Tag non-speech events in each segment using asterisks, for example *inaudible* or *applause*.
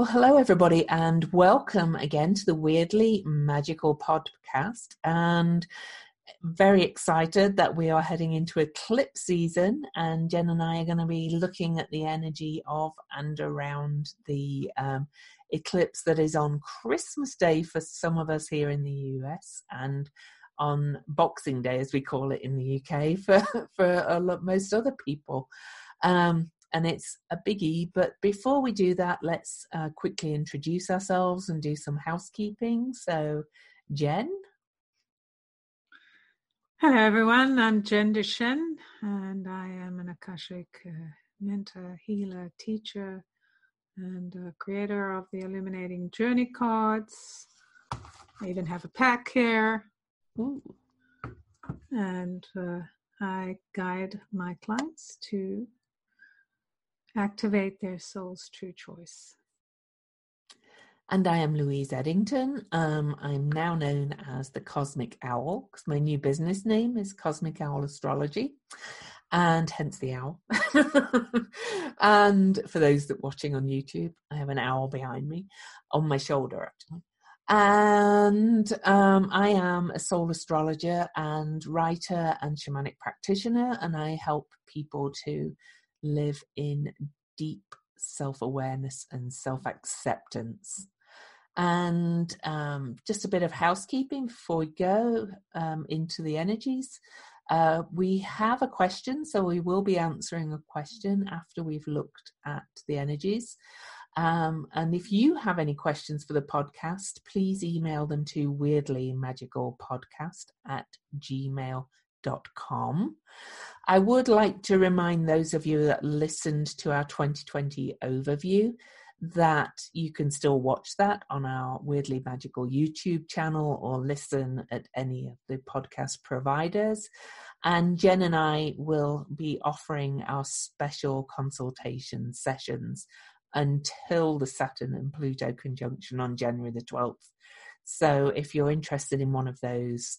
Well, hello, everybody, and welcome again to the Weirdly Magical podcast. And very excited that we are heading into eclipse season, and Jen and I are going to be looking at the energy of and around the um, eclipse that is on Christmas Day for some of us here in the US, and on Boxing Day, as we call it in the UK, *laughs* for for lot, most other people. Um, and it's a biggie. But before we do that, let's uh, quickly introduce ourselves and do some housekeeping. So, Jen. Hello, everyone. I'm Jen Duchenne, and I am an Akashic uh, mentor, healer, teacher, and uh, creator of the Illuminating Journey cards. I even have a pack here. Ooh. And uh, I guide my clients to activate their soul's true choice. And I am Louise Edington. Um, I'm now known as the Cosmic Owl because my new business name is Cosmic Owl Astrology, and hence the owl. *laughs* and for those that are watching on YouTube, I have an owl behind me on my shoulder, actually. And um, I am a soul astrologer and writer and shamanic practitioner, and I help people to live in deep self awareness and self acceptance. And um, just a bit of housekeeping before we go um, into the energies. Uh, we have a question, so we will be answering a question after we've looked at the energies. Um, and if you have any questions for the podcast, please email them to weirdlymagicalpodcast at gmail.com com. I would like to remind those of you that listened to our 2020 overview that you can still watch that on our Weirdly Magical YouTube channel or listen at any of the podcast providers. And Jen and I will be offering our special consultation sessions until the Saturn and Pluto conjunction on January the 12th. So if you're interested in one of those,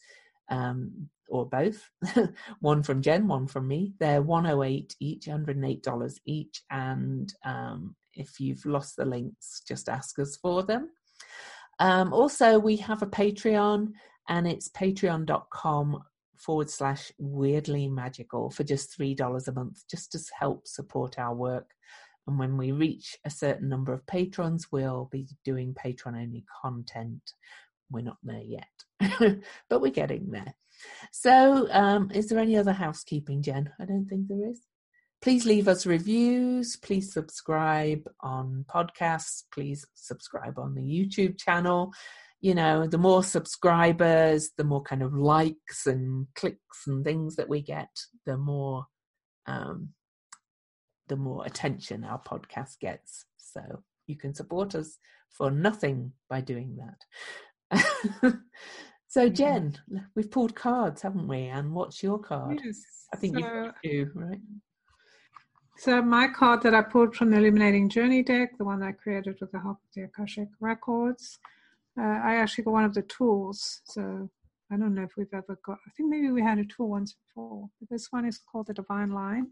um, or both, *laughs* one from Jen, one from me. They're 108 each, $108 each. And um, if you've lost the links, just ask us for them. Um, also, we have a Patreon, and it's patreon.com forward slash weirdly magical for just $3 a month, just to help support our work. And when we reach a certain number of patrons, we'll be doing patron only content. We're not there yet, *laughs* but we're getting there. So, um, is there any other housekeeping, Jen? I don't think there is. Please leave us reviews. Please subscribe on podcasts. Please subscribe on the YouTube channel. You know, the more subscribers, the more kind of likes and clicks and things that we get, the more um, the more attention our podcast gets. So you can support us for nothing by doing that. *laughs* So, Jen, we've pulled cards, haven't we? And what's your card? Yes. I think so, you do, right? So, my card that I pulled from the Illuminating Journey deck, the one I created with the help of the Akashic Records, uh, I actually got one of the tools. So, I don't know if we've ever got, I think maybe we had a tool once before, but this one is called the Divine Line.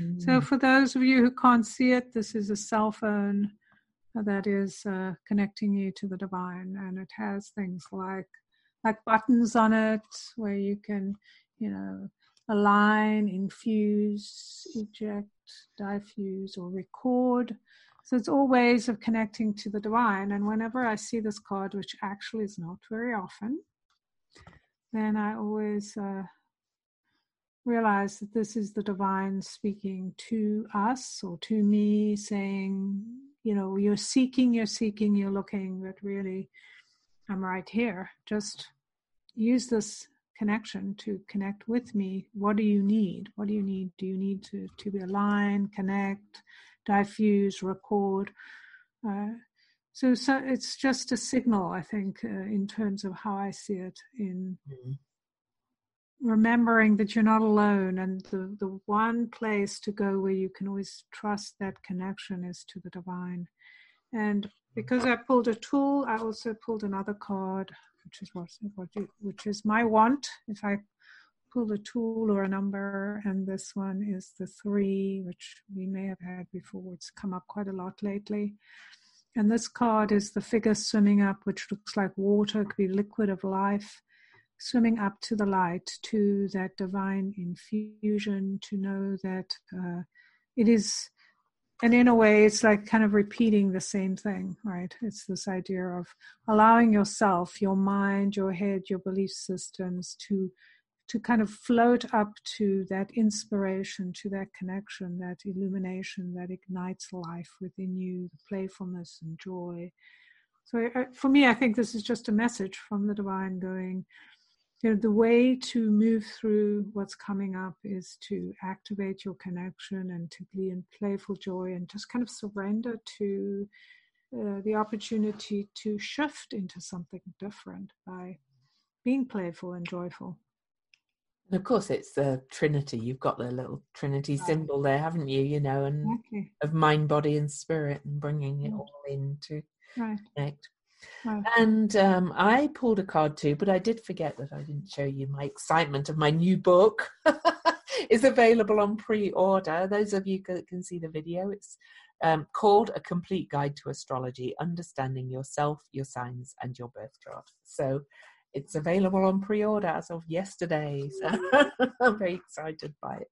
Mm. So, for those of you who can't see it, this is a cell phone that is uh, connecting you to the divine, and it has things like like buttons on it where you can, you know, align, infuse, eject, diffuse, or record. So it's all ways of connecting to the divine. And whenever I see this card, which actually is not very often, then I always uh, realize that this is the divine speaking to us or to me, saying, you know, you're seeking, you're seeking, you're looking, but really I'm right here. Just use this connection to connect with me. What do you need? What do you need? Do you need to, to be aligned, connect, diffuse, record? Uh, so, so it's just a signal, I think, uh, in terms of how I see it in mm-hmm. Remembering that you're not alone and the, the one place to go where you can always trust that connection is to the divine. And because I pulled a tool, I also pulled another card, which is what, what which is my want. If I pull a tool or a number, and this one is the three, which we may have had before. It's come up quite a lot lately. And this card is the figure swimming up, which looks like water, could be liquid of life, swimming up to the light, to that divine infusion, to know that uh, it is, and in a way, it's like kind of repeating the same thing, right? It's this idea of allowing yourself, your mind, your head, your belief systems to to kind of float up to that inspiration, to that connection, that illumination that ignites life within you, the playfulness and joy. So, for me, I think this is just a message from the divine going, you know, the way to move through what's coming up is to activate your connection and to be in playful joy and just kind of surrender to uh, the opportunity to shift into something different by being playful and joyful. And of course, it's the Trinity. You've got the little Trinity symbol there, haven't you? You know, and okay. of mind, body, and spirit, and bringing it all in to right. connect. And um, I pulled a card too, but I did forget that I didn't show you my excitement of my new book. *laughs* is available on pre-order. Those of you that can see the video, it's um, called A Complete Guide to Astrology: Understanding Yourself, Your Signs, and Your Birth Chart. So it's available on pre-order as of yesterday. So *laughs* I'm very excited by it.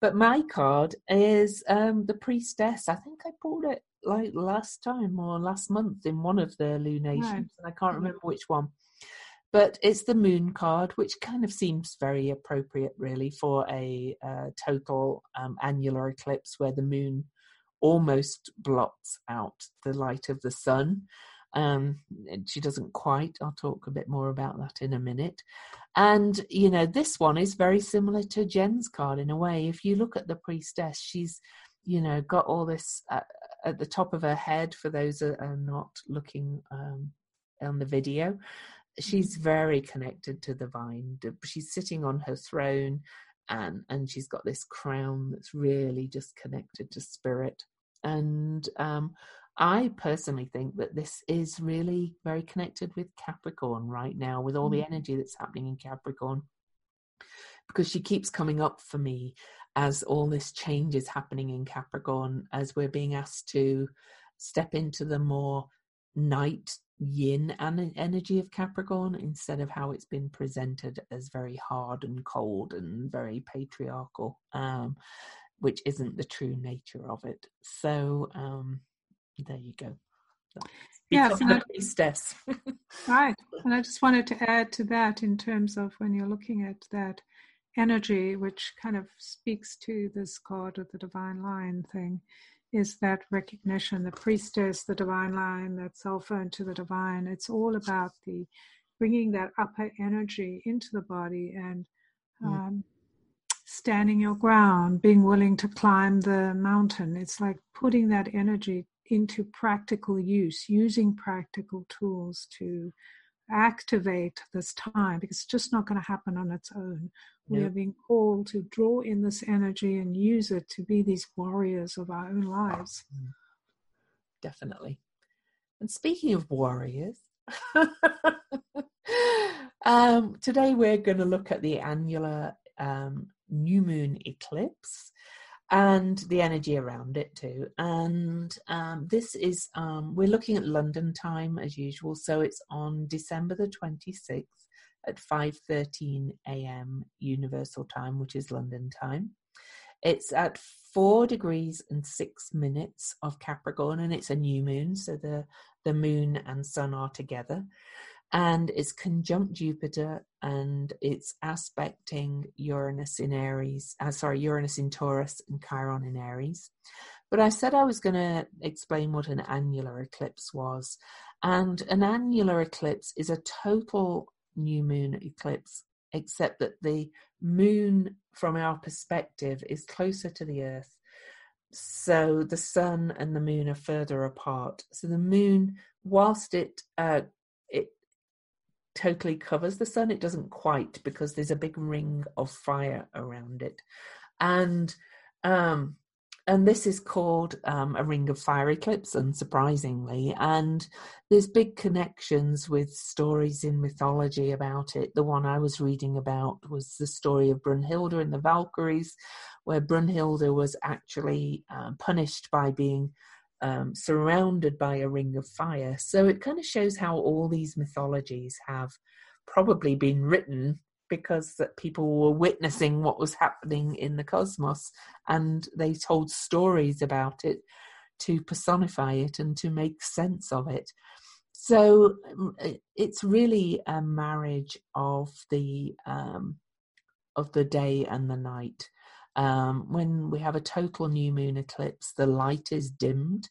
But my card is um, the priestess. I think I pulled it like last time or last month in one of the lunations, right. and I can't remember which one. But it's the moon card, which kind of seems very appropriate, really, for a uh, total um, annular eclipse where the moon almost blots out the light of the sun. Um, she doesn't quite. I'll talk a bit more about that in a minute. And, you know, this one is very similar to Jen's card in a way. If you look at the priestess, she's, you know, got all this uh, at the top of her head for those that are not looking um, on the video. She's mm-hmm. very connected to the vine. She's sitting on her throne and and she's got this crown that's really just connected to spirit and um, I personally think that this is really very connected with Capricorn right now, with all the mm. energy that's happening in Capricorn. Because she keeps coming up for me as all this change is happening in Capricorn, as we're being asked to step into the more night yin and energy of Capricorn instead of how it's been presented as very hard and cold and very patriarchal, um, which isn't the true nature of it. So, um, there you go. Yes, yeah, priestess. *laughs* right. And I just wanted to add to that in terms of when you're looking at that energy, which kind of speaks to this God of the divine line thing, is that recognition, the priestess, the divine line, that cell phone to the divine. It's all about the bringing that upper energy into the body and mm. um, standing your ground, being willing to climb the mountain. It's like putting that energy into practical use, using practical tools to activate this time because it's just not going to happen on its own. We are being called to draw in this energy and use it to be these warriors of our own lives. Mm. Definitely. And speaking of warriors, *laughs* um, today we're going to look at the annular um, new moon eclipse and the energy around it too. And um, this is, um, we're looking at London time as usual. So it's on December the 26th at 5.13 a.m. Universal Time, which is London time. It's at four degrees and six minutes of Capricorn, and it's a new moon, so the the moon and sun are together and it's conjunct Jupiter and it's aspecting Uranus in Aries, uh, sorry, Uranus in Taurus and Chiron in Aries. But I said I was going to explain what an annular eclipse was. And an annular eclipse is a total new moon eclipse, except that the moon, from our perspective, is closer to the Earth. So the sun and the moon are further apart. So the moon, whilst it uh, it totally covers the sun. It doesn't quite because there's a big ring of fire around it, and um, and this is called um, a ring of fire eclipse, unsurprisingly. And there's big connections with stories in mythology about it. The one I was reading about was the story of Brunhilde and the Valkyries, where Brunhilde was actually uh, punished by being um, surrounded by a ring of fire. So it kind of shows how all these mythologies have probably been written because that people were witnessing what was happening in the cosmos and they told stories about it to personify it and to make sense of it so mm, it's really a marriage of the um, of the day and the night um, when we have a total new moon eclipse the light is dimmed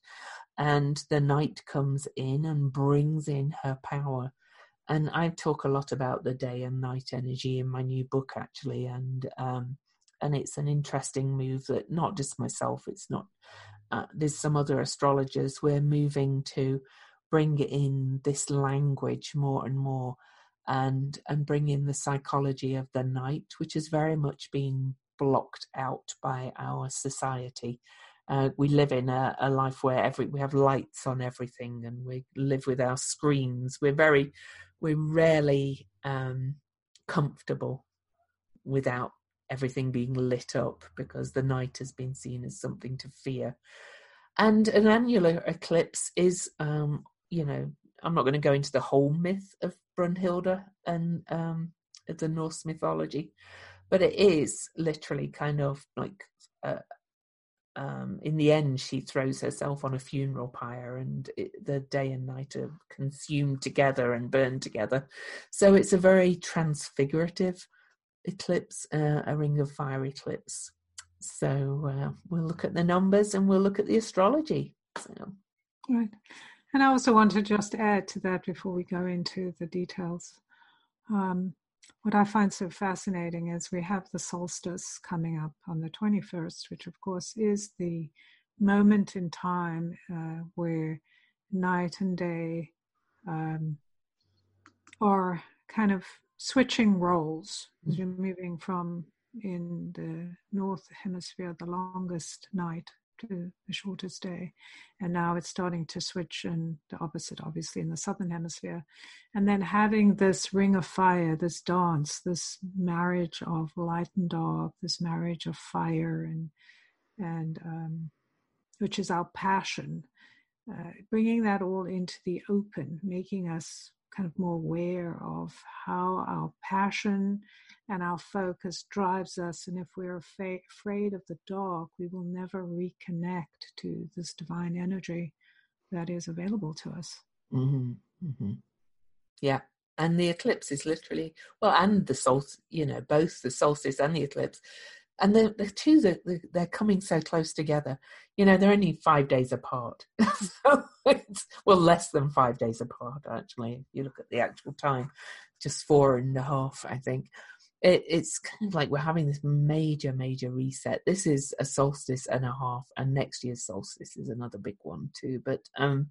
and the night comes in and brings in her power and I talk a lot about the day and night energy in my new book actually, and um, and it's an interesting move that not just myself, it's not. Uh, there's some other astrologers we're moving to bring in this language more and more, and and bring in the psychology of the night, which has very much been blocked out by our society. Uh, we live in a, a, life where every we have lights on everything, and we live with our screens. We're very we're rarely um, comfortable without everything being lit up because the night has been seen as something to fear. And an annular eclipse is, um, you know, I'm not going to go into the whole myth of Brunhilde and um, the Norse mythology, but it is literally kind of like a, um, in the end, she throws herself on a funeral pyre, and it, the day and night are consumed together and burned together. So it's a very transfigurative eclipse, uh, a ring of fire eclipse. So uh, we'll look at the numbers and we'll look at the astrology. So. Right. And I also want to just add to that before we go into the details. Um, what I find so fascinating is we have the solstice coming up on the 21st, which of course is the moment in time uh, where night and day um, are kind of switching roles. Mm. You're moving from in the north hemisphere, the longest night to the shortest day. And now it's starting to switch and the opposite, obviously, in the southern hemisphere. And then having this ring of fire, this dance, this marriage of light and dark, this marriage of fire, and, and um, which is our passion, uh, bringing that all into the open, making us kind of more aware of how our passion and our focus drives us. And if we're fa- afraid of the dark, we will never reconnect to this divine energy that is available to us. Mm-hmm. Mm-hmm. Yeah. And the eclipse is literally, well, and the solstice, you know, both the solstice and the eclipse. And the, the two, that they're coming so close together. You know, they're only five days apart. *laughs* so it's, well, less than five days apart, actually. If you look at the actual time, just four and a half, I think it, it's kind of like we're having this major, major reset. This is a solstice and a half, and next year's solstice is another big one too. But um,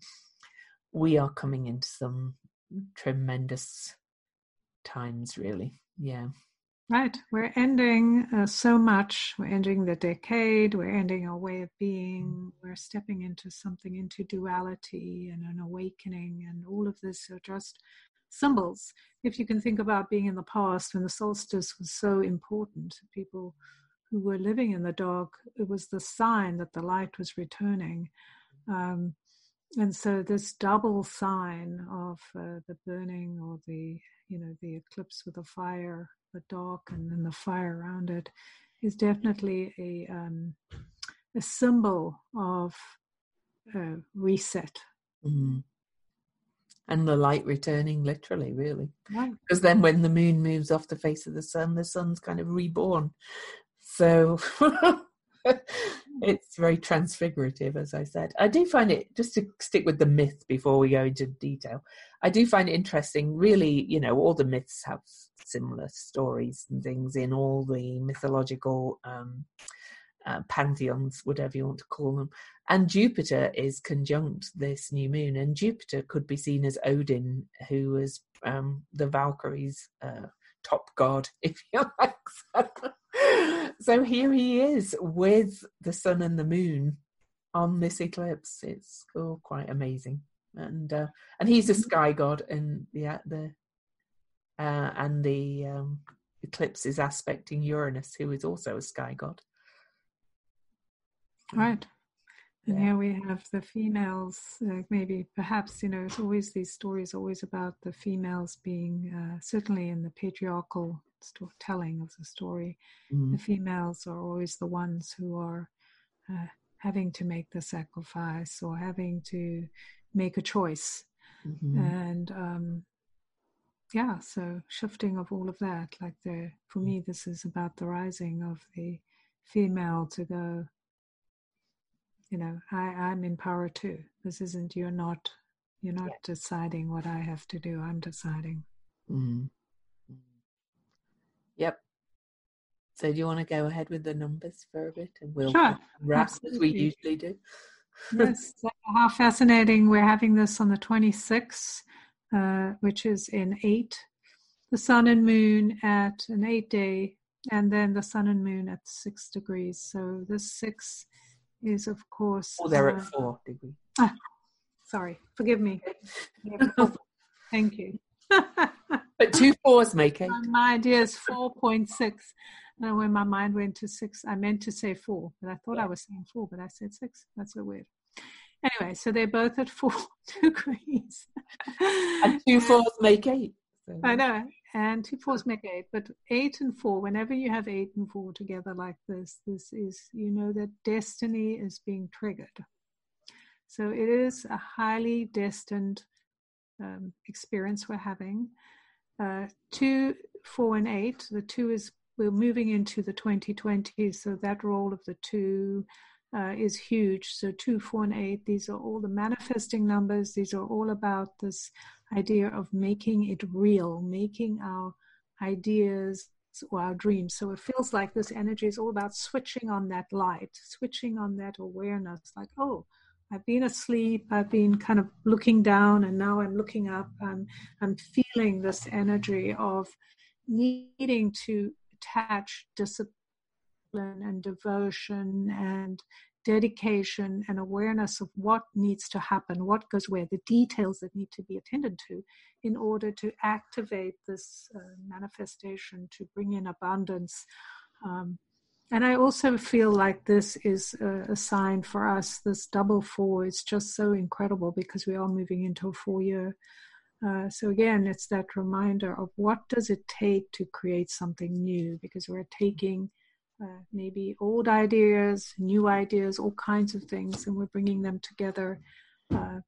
we are coming into some tremendous times, really. Yeah. Right. We're ending uh, so much. We're ending the decade. We're ending our way of being. We're stepping into something, into duality and an awakening. And all of this are just symbols. If you can think about being in the past when the solstice was so important, people who were living in the dark, it was the sign that the light was returning. Um, and so this double sign of uh, the burning or the you know the eclipse with the fire the dark and then the fire around it is definitely a um, a symbol of uh, reset. Mm-hmm. And the light returning literally really. Because then when the moon moves off the face of the sun the sun's kind of reborn. So *laughs* *laughs* it's very transfigurative as i said i do find it just to stick with the myth before we go into detail i do find it interesting really you know all the myths have similar stories and things in all the mythological um, uh, pantheons, whatever you want to call them. And Jupiter is conjunct this new moon, and Jupiter could be seen as Odin, who was um, the Valkyries' uh, top god, *laughs* if you like. so here he is with the sun and the moon on this eclipse. It's all quite amazing, and uh, and he's a sky god, and yeah, the uh, and the um, eclipse is aspecting Uranus, who is also a sky god. Right. And here we have the females, uh, maybe perhaps, you know, it's always these stories always about the females being, uh, certainly in the patriarchal telling of the story, mm. the females are always the ones who are uh, having to make the sacrifice or having to make a choice. Mm-hmm. And um, yeah, so shifting of all of that, like the, for me, this is about the rising of the female to go, you know, I, I'm in power too. This isn't, you're not, you're not yeah. deciding what I have to do. I'm deciding. Mm. Yep. So do you want to go ahead with the numbers for a bit and we'll sure, wrap as we usually do? yes, *laughs* how fascinating. We're having this on the 26th, uh, which is in 8. The sun and moon at an 8 day, and then the sun and moon at 6 degrees. So this 6 is, of course. Oh, they're uh, at 4 degrees. Ah, sorry, forgive me. *laughs* Thank you. but two fours make eight. My idea is 4.6. And when my mind went to six, I meant to say four, but I thought I was saying four, but I said six. That's so weird. Anyway, so they're both at four *laughs* degrees. and two fours make eight. So. I know. And two fours make eight. But eight and four, whenever you have eight and four together like this, this is, you know, that destiny is being triggered. So it is a highly destined um, experience we're having. Uh, two, four, and eight. The two is we're moving into the 2020s, so that role of the two uh, is huge. So two, four, and eight. These are all the manifesting numbers. These are all about this idea of making it real, making our ideas or our dreams. So it feels like this energy is all about switching on that light, switching on that awareness. Like, oh, I've been asleep, I've been kind of looking down, and now I'm looking up. I'm, I'm feeling this energy of needing to attach discipline and devotion and dedication and awareness of what needs to happen, what goes where, the details that need to be attended to in order to activate this uh, manifestation, to bring in abundance. Um, and I also feel like this is a, a, sign for us. This double four is just so incredible because we are moving into a four year. Uh, so again, it's that reminder of what does it take to create something new because we're taking uh, maybe old ideas, new ideas, all kinds of things, and we're bringing them together uh,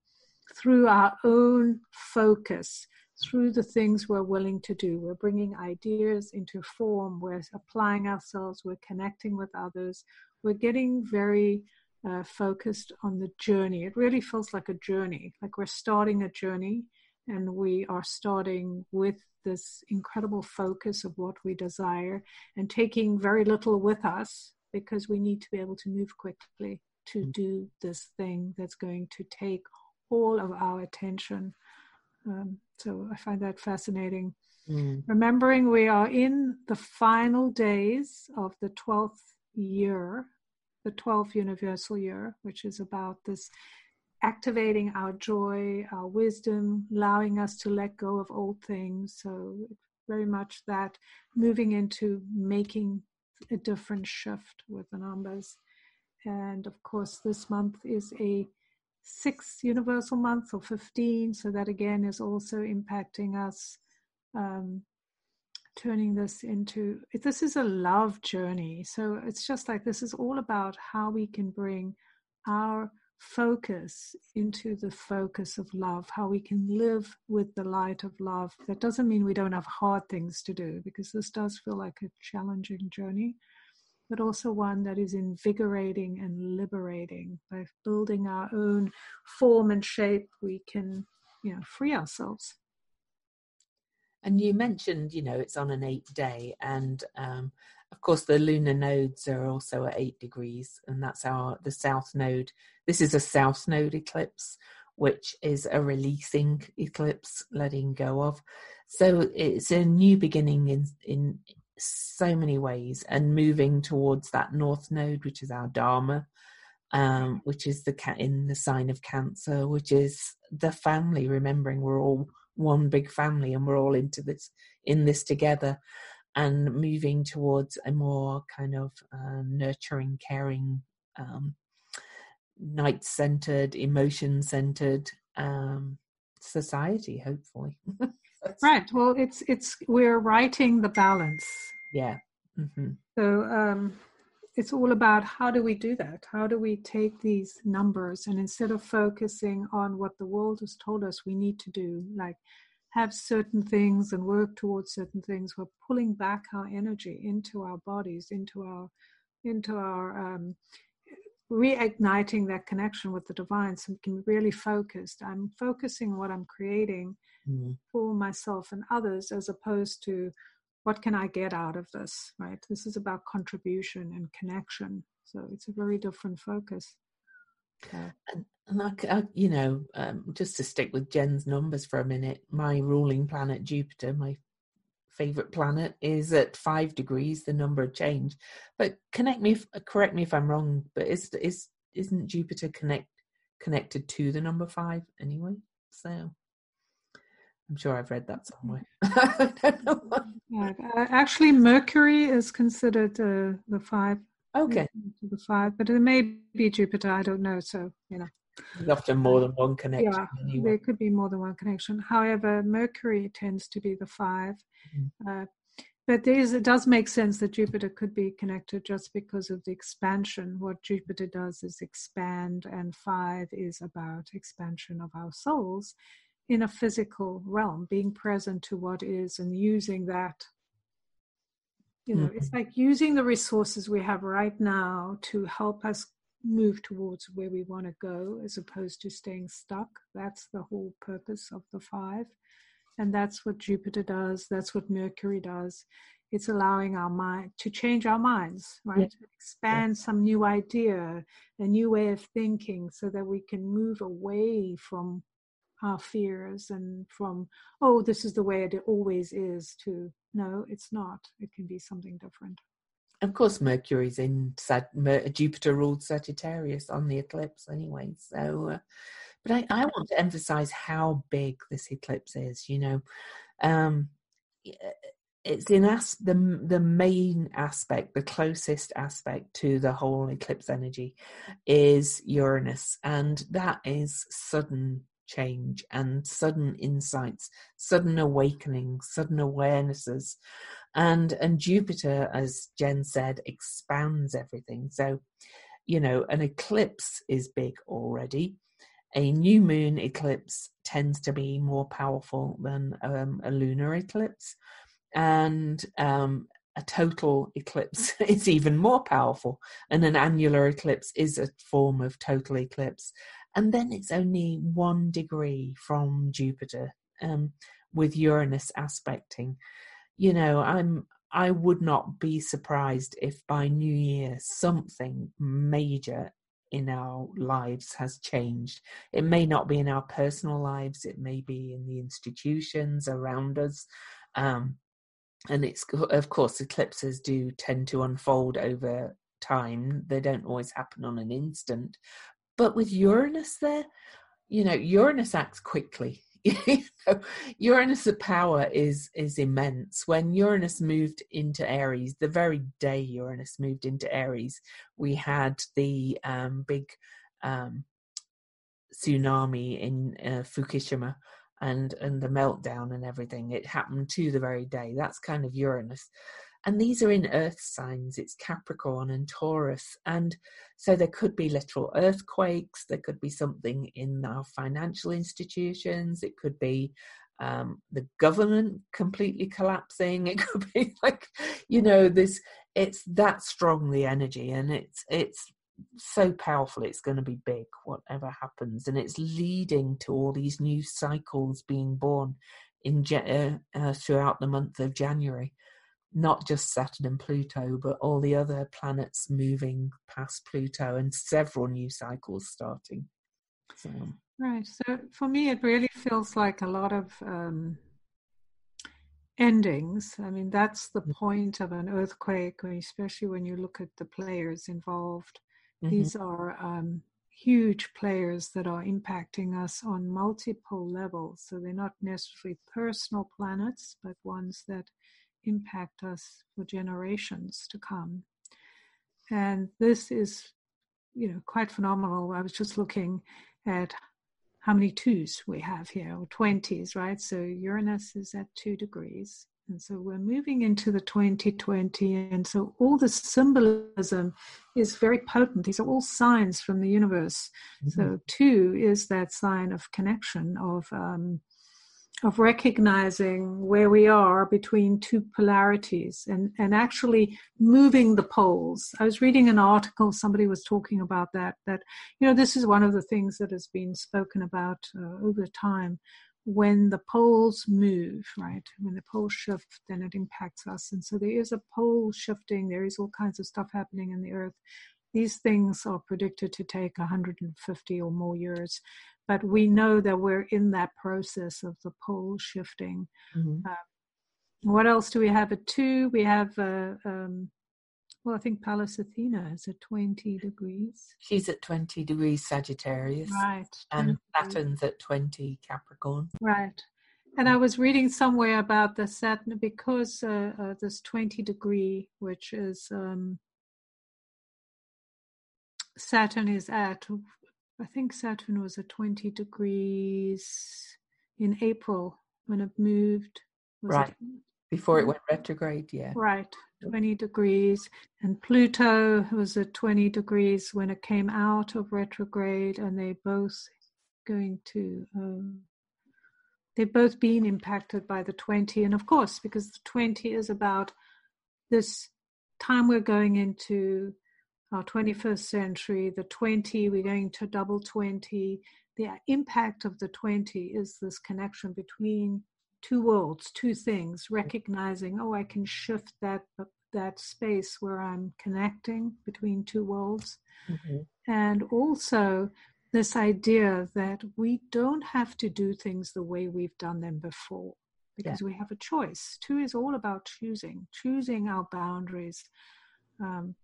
through our own focus through the things we're willing to do. We're bringing ideas into form, we're applying ourselves, we're connecting with others, we're getting very uh, focused on the journey. It really feels like a journey, like we're starting a journey and we are starting with this incredible focus of what we desire and taking very little with us because we need to be able to move quickly to mm. do this thing that's going to take all of our attention um, so I find that fascinating. Mm. Remembering we are in the final days of the 12th year, the 12th universal year, which is about this activating our joy, our wisdom, allowing us to let go of old things. So, very much that moving into making a different shift with the numbers. And of course, this month is a sixth universal month or 15. So that again is also impacting us, um, turning this into this is a love journey. So it's just like this is all about how we can bring our focus into the focus of love, how we can live with the light of love. That doesn't mean we don't have hard things to do because this does feel like a challenging journey but also one that is invigorating and liberating. By building our own form and shape, we can, you know, free ourselves. And you mentioned, you know, it's on an eight day, and um, of course the lunar nodes are also at eight degrees, and that's our the south node. This is a south node eclipse, which is a releasing eclipse, letting go of. So it's a new beginning in in so many ways and moving towards that north node which is our dharma um, which is the cat in the sign of cancer which is the family remembering we're all one big family and we're all into this in this together and moving towards a more kind of uh, nurturing caring um, night centered, emotion centered um, society. Hopefully, *laughs* right. Well, it's it's we're righting the balance. Yeah. Mm-hmm. So um, it's all about how do we do that? How do we take these numbers and instead of focusing on what the world has told us we need to do, like have certain things and work towards certain things, we're pulling back our energy into our bodies, into our into our um, reigniting that connection with the divine so we can be really focused. I'm focusing what I'm creating mm-hmm. for myself and others as opposed to what can I get out of this, right? This is about contribution and connection. So it's a very different focus. And, and I, I, you know, um, just to stick with Jen's numbers for a minute, my ruling planet Jupiter, my favorite planet, is at five degrees, the number of change. But connect me, if, correct me if I'm wrong. But is is isn't Jupiter connect connected to the number five anyway? So I'm sure I've read that somewhere. *laughs* yeah, uh, actually, Mercury is considered uh, the five. Okay. The five, but it may be Jupiter. I don't know. So you know. There's often more than one connection. Yeah, anyway. there could be more than one connection. However, Mercury tends to be the 5 mm-hmm. uh, but there is, it does make sense that Jupiter could be connected just because of the expansion. What Jupiter does is expand, and five is about expansion of our souls in a physical realm, being present to what is and using that. You know, mm-hmm. it's like using the resources we have right now to help us move towards where we want to go as opposed to staying stuck. That's the whole purpose of the five. And that's what Jupiter does, that's what Mercury does. It's allowing our mind to change our minds, right? Yeah. Expand yeah. some new idea, a new way of thinking, so that we can move away from our fears and from oh this is the way it always is to no it's not. It can be something different. Of course mercury's in Sag- jupiter ruled sagittarius on the eclipse anyway so uh, but I, I, want to emphasize how big this eclipse is you know? Um it's in as the the main aspect the closest aspect to the whole eclipse energy is uranus and that is sudden change and sudden insights, sudden awakenings, sudden awarenesses. And and Jupiter, as Jen said, expands everything. So, you know, an eclipse is big already. A new moon eclipse tends to be more powerful than um, a lunar eclipse. And um, a total eclipse *laughs* is even more powerful, and an annular eclipse is a form of total eclipse and then it's only one degree from Jupiter um, with Uranus aspecting. You know, I'm I would not be surprised if by New Year something major in our lives has changed. It may not be in our personal lives, it may be in the institutions around us. Um, and it's, of course, eclipses do tend to unfold over time. They don't always happen on an instant, but with Uranus there, you know, Uranus acts quickly. *laughs* you know, Uranus' power is is immense. When Uranus moved into Aries, the very day Uranus moved into Aries, we had the um, big um, tsunami in uh, Fukushima and and the meltdown and everything. It happened to the very day. That's kind of Uranus and these are in earth signs it's capricorn and taurus and so there could be literal earthquakes there could be something in our financial institutions it could be um, the government completely collapsing *laughs* it could be like you know this it's that strong the energy and it's it's so powerful it's going to be big whatever happens and it's leading to all these new cycles being born in uh, uh, throughout the month of january not just Saturn and Pluto, but all the other planets moving past Pluto and several new cycles starting. So. Right. So for me, it really feels like a lot of um, endings. I mean, that's the mm-hmm. point of an earthquake, especially when you look at the players involved. Mm-hmm. These are um, huge players that are impacting us on multiple levels. So they're not necessarily personal planets, but ones that impact us for generations to come. And this is you know quite phenomenal. I was just looking at how many twos we have here, or 20s, right? So Uranus is at two degrees. And so we're moving into the 2020. And so all the symbolism is very potent. These are all signs from the universe. Mm-hmm. So two is that sign of connection, of um, of recognizing where we are between two polarities and, and actually moving the poles. I was reading an article, somebody was talking about that, that, you know, this is one of the things that has been spoken about uh, over time. When the poles move, right, when the poles shift, then it impacts us. And so there is a pole shifting, there is all kinds of stuff happening in the earth. These things are predicted to take 150 or more years but we know that we're in that process of the pole shifting. Mm-hmm. Uh, what else do we have at two? We have, uh, um, well, I think Pallas Athena is at 20 degrees. She's at 20 degrees Sagittarius. Right. And Saturn's at 20 Capricorn. Right. And I was reading somewhere about the Saturn because uh, uh, this 20 degree, which is um, Saturn is at I think Saturn was at 20 degrees in April when it moved. right. It? Before it went retrograde, yeah. Right. 20 degrees. And Pluto was at 20 degrees when it came out of retrograde, and they both going to. Um, they've both been impacted by the 20. And of course, because the 20 is about this time we're going into our 21st century, the 20, we're going to double 20. The impact of the 20 is this connection between two worlds, two things, recognizing, oh, I can shift that that space where I'm connecting between two worlds. Mm-hmm. And also this idea that we don't have to do things the way we've done them before because yeah. we have a choice. Two is all about choosing, choosing our boundaries. Um,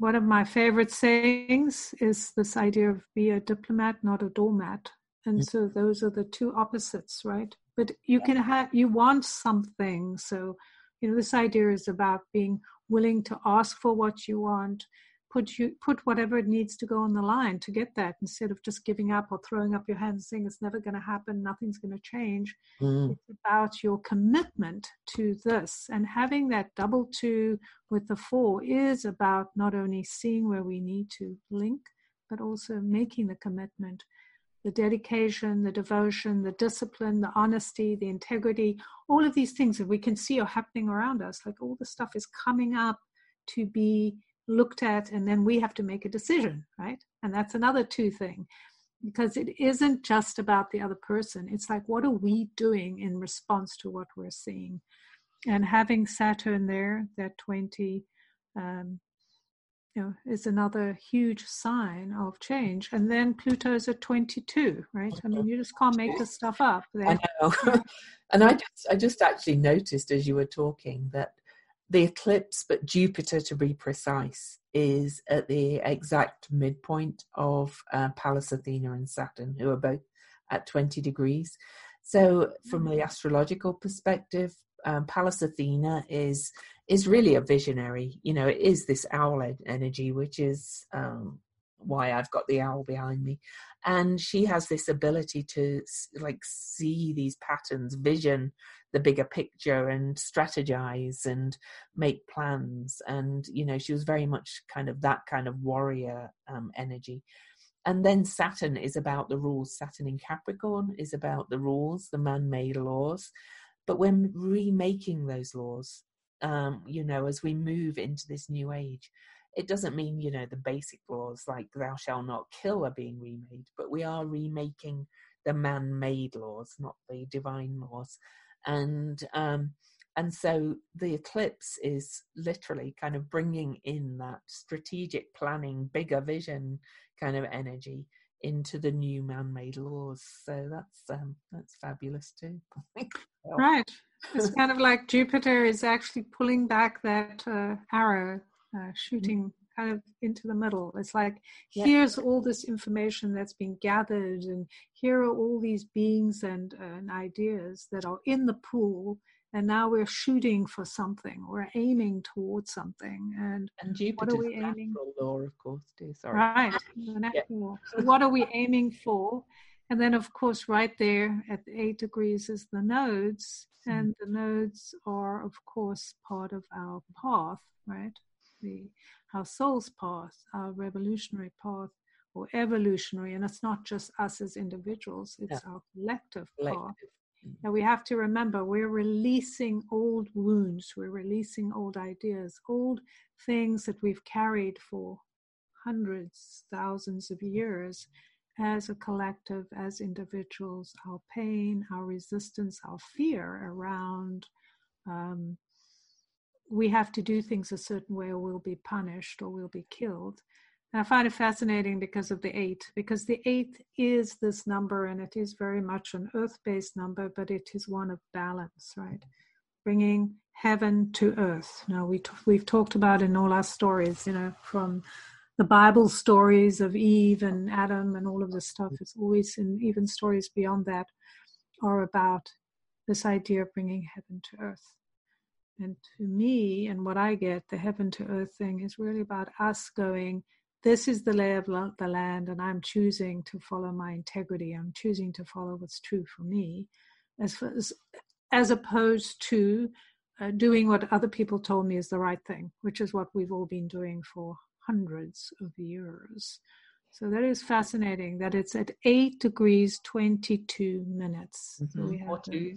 one of my favorite sayings is this idea of be a diplomat, not a doormat. And mm-hmm. so those are the two opposites, right? But you can have, you want something. So, you know, this idea is about being willing to ask for what you want, put you put whatever it needs to go on the line to get that. Instead of just giving up or throwing up your hands saying it's never going to happen. Nothing's going to change. Mm. it's about your commitment to this. And having that double two with the four is about not only seeing where we need to link but also making the commitment. The dedication, the devotion, the discipline, the honesty, the integrity, all of these things that we can see are happening around us. Like all the stuff is coming up to be looked at and then we have to make a decision right? And that's another two thing. Because it isn't just about the other person. It's like what are we doing in response to what we're seeing? And having saturn there that 20 um, you know is another huge sign of change. And then pluto's at 22 right? I mean you just can't make this stuff up there. i know. *laughs* And i just i just actually noticed as you were talking that the eclipse, but Jupiter to be precise, is at the exact midpoint of uh, Pallas Athena and Saturn, who are both at 20 degrees. So, from the astrological perspective, um, Pallas Athena is is really a visionary. You know, it is this owl energy, which is um, why I've got the owl behind me. And she has this ability to like see these patterns, vision the bigger picture and strategize and make plans. And, you know, she was very much kind of that kind of warrior um, energy. And then Saturn is about the rules. Saturn in Capricorn is about the rules, the man made laws. But when remaking those laws, um, you know, as we move into this new age, it doesn't mean you know the basic laws like thou shalt not kill are being remade but we are remaking the man-made laws not the divine laws. And um and so the eclipse is literally kind of bringing in that strategic planning bigger vision kind of energy into the new man-made laws. So that's um that's fabulous too. *laughs* Right. It's kind of like jupiter is actually pulling back that uh, arrow uh, mm-hmm. shooting kind of into the middle. It's like, yeah. here's all this information that's been gathered, and here are all these beings and, uh, and ideas that are in the pool, and now we're shooting for something we're aiming towards something and and Jupiter's what are we aiming law of course sorry right *laughs* yeah. so what are we aiming for and then of course right there at eight degrees is the nodes mm-hmm. and the nodes are of course part of our path right the our soul's path our revolutionary path or evolutionary and it's not just us as individuals it's yeah. our collective, collective. path now we have to remember we're releasing old wounds, we're releasing old ideas, old things that we've carried for hundreds, thousands of years as a collective, as individuals, our pain, our resistance, our fear around um, we have to do things a certain way or we'll be punished or we'll be killed. And I find it fascinating because of the eight, because the eight is this number and it is very much an earth based number, but it is one of balance, right? Bringing heaven to earth. Now, we t- we've talked about in all our stories, you know, from the Bible stories of Eve and Adam and all of this stuff. It's always, in even stories beyond that, are about this idea of bringing heaven to earth. And to me, and what I get, the heaven to earth thing is really about us going, this is the lay of the land and i'm choosing to follow my integrity. I'm choosing to follow what's true for me as as, as opposed to uh, doing what other people told me is the right thing which is what we've all been doing for hundreds of years so that is fascinating that it's at 8 degrees 22 minutes mm-hmm. so we have to,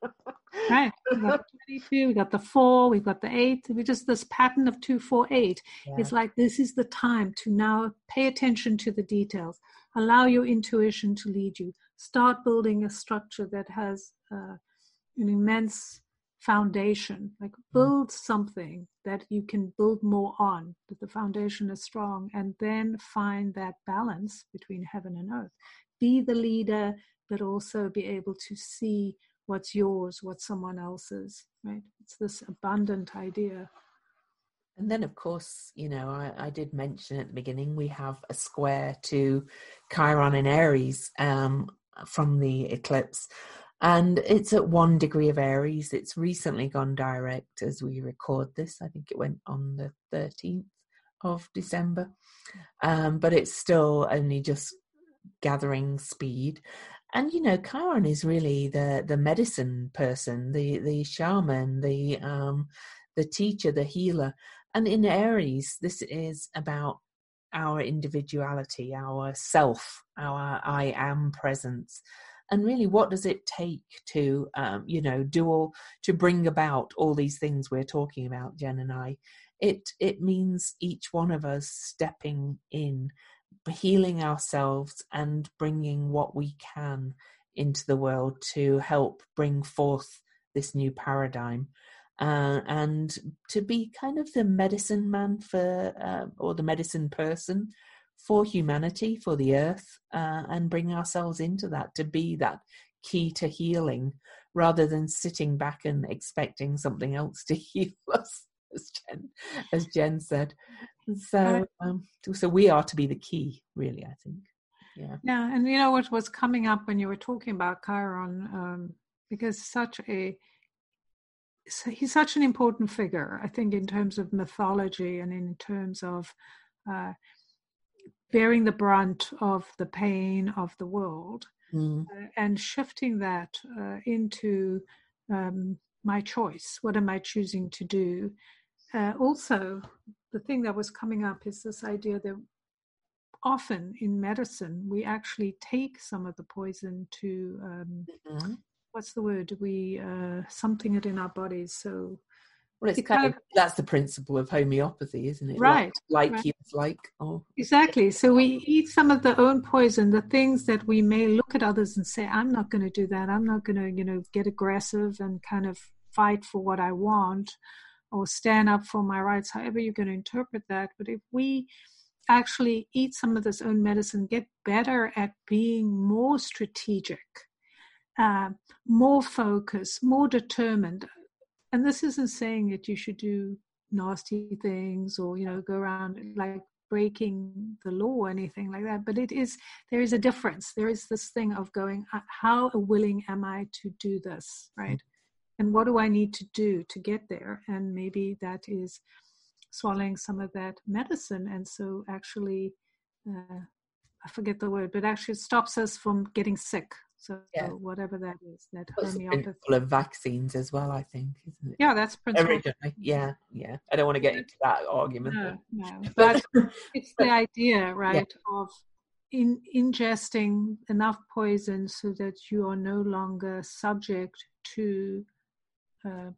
*laughs* right we got 22 we got the 4 we've got the 8 we just this pattern of 248 yeah. it's like this is the time to now pay attention to the details allow your intuition to lead you start building a structure that has uh, an immense foundation like mm. build something that you can build more on that the foundation is strong and then find that balance between heaven and earth. Be the leader but also be able to see what's yours what's someone else's right? It's this abundant idea. And then of course you know I, I did mention at the beginning we have a square to chiron in aries um, from the eclipse and it's at one degree of Aries. It's recently gone direct as we record this. I think it went on the 13th of December, um, but it's still only just gathering speed. And you know, Chiron is really the the medicine person, the the shaman, the um, the teacher, the healer. And in Aries, this is about our individuality, our self, our I am presence and really what does it take to um, you know do all to bring about all these things we're talking about jen and i? It it means each one of us stepping in healing ourselves and bringing what we can into the world to help bring forth this new paradigm. Uh, and to be kind of the medicine man for uh, or the medicine person for humanity, for the earth, uh, and bring ourselves into that to be that key to healing rather than sitting back and expecting something else to *laughs* heal us, as Jen, as Jen said. So, um, so we are to be the key, really, I think. Yeah. Yeah. And you know what was coming up when you were talking about Chiron, um, because such a, he's such an important figure, I think, in terms of mythology and in terms of, uh, bearing the brunt of the pain of the world mm. uh, and shifting that uh, into um, my choice. What am I choosing to do? Uh, also, the thing that was coming up is this idea that often in medicine we actually take some of the poison to um, mm-hmm. what's the word we uh, something it in our bodies so well, it's kind of, that's the principle of homeopathy, isn't it? Right. Like, like right. like. Oh. Exactly. So we eat some of the own poison, the things that we may look at others and say, I'm not going to do that. I'm not going to, you know, get aggressive and kind of fight for what I want or stand up for my rights, however you're going to interpret that. But if we actually eat some of this own medicine, get better at being more strategic, uh, more focused, more determined, and this isn't saying that you should do nasty things or you know go around like breaking the law or anything like that but it is there is a difference there is this thing of going uh, how willing am i to do this right and what do I need to do to get there? And maybe that is swallowing some of that medicine. And so actually, uh, I forget the word, but actually stops us from getting sick. So yeah. whatever that is, that that's homeopathy. Full of vaccines as well, I think, isn't it? Yeah, that's principle. Originally, yeah, yeah. I don't want to get into that argument. No, no. *laughs* But it's the idea, right, yeah. of in ingesting enough poison so that you are no longer subject to uh,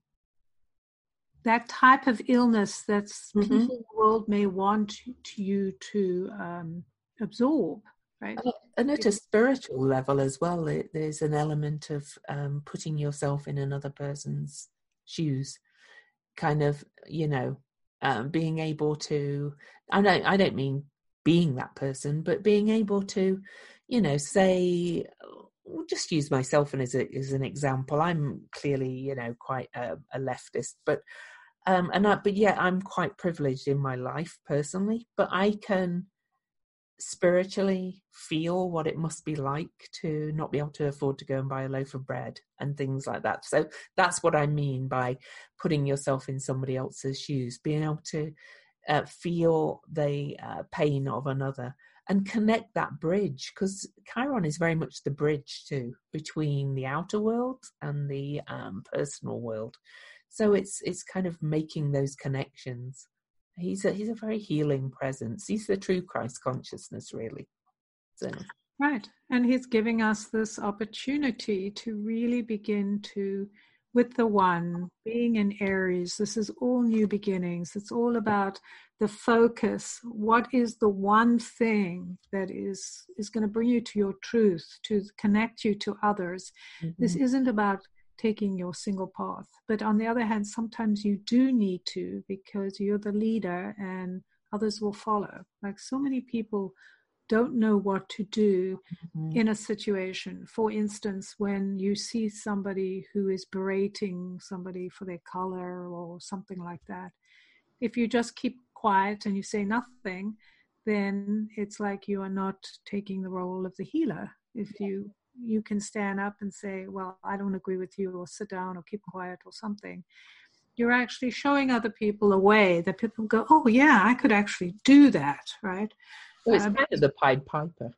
that type of illness that mm-hmm. people in the world may want you to um, absorb right? And at a spiritual level as well it, there's an element of um, putting yourself in another person's shoes kind of you know um, being able to i don't i don't mean being that person but being able to you know say we'll just use myself as, a, as an example. I'm clearly you know quite a, a leftist but um and I, but yeah i'm quite privileged in my life personally but i can spiritually feel what it must be like to not be able to afford to go and buy a loaf of bread and things like that. So that's what I mean by putting yourself in somebody else's shoes, being able to uh, feel the uh, pain of another and connect that bridge because Chiron is very much the bridge too between the outer world and the um, personal world. So it's it's kind of making those connections he's a he's a very healing presence. He's the true Christ consciousness, really. So. Right, and he's giving us this opportunity to really begin to, with the one being in Aries. This is all new beginnings. It's all about the focus. What is the one thing that is is going to bring you to your truth, to connect you to others? Mm-hmm. This isn't about taking your single path. But on the other hand, sometimes you do need to because you're the leader and others will follow. Like so many people don't know what to do mm-hmm. in a situation. For instance, when you see somebody who is berating somebody for their color or something like that, if you just keep quiet and you say nothing, then it's like you are not taking the role of the healer. If you you can stand up and say, Well, I don't agree with you, or sit down, or keep quiet, or something. You're actually showing other people a way that people go, Oh, yeah, I could actually do that, right? It's um, kind of the Pied Piper.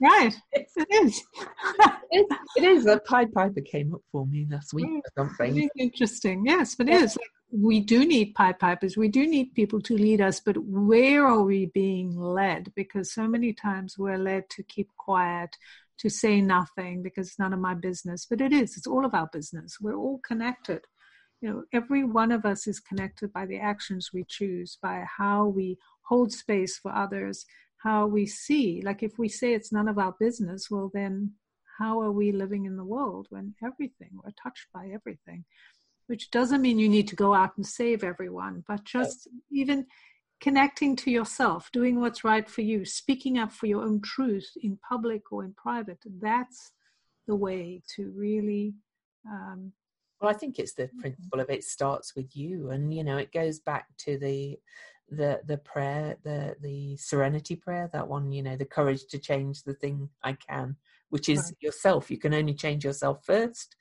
right, *laughs* it is. it, it is. The Pied Piper came up for me last week or something. Interesting, yes, but it is. we do need Pied Pipers. We do need people to lead us, but where are we being led? Because so many times we're led to keep quiet, to say nothing because it's none of my business. But it is, it's all of our business. We're all connected. You know, every one of us is connected by the actions we choose, by how we hold space for others, how we see. Like if we say it's none of our business, well, then how are we living in the world when everything, we're touched by everything? Which doesn't mean you need to go out and save everyone, but just even connecting to yourself, doing what's right for you, speaking up for your own truth in public or in private. That's the way to really. Um, well, I think it's the mm-hmm. principle of it starts with you, and you know it goes back to the the the prayer, the the serenity prayer, that one. You know, the courage to change the thing I can, which is right. yourself. You can only change yourself first,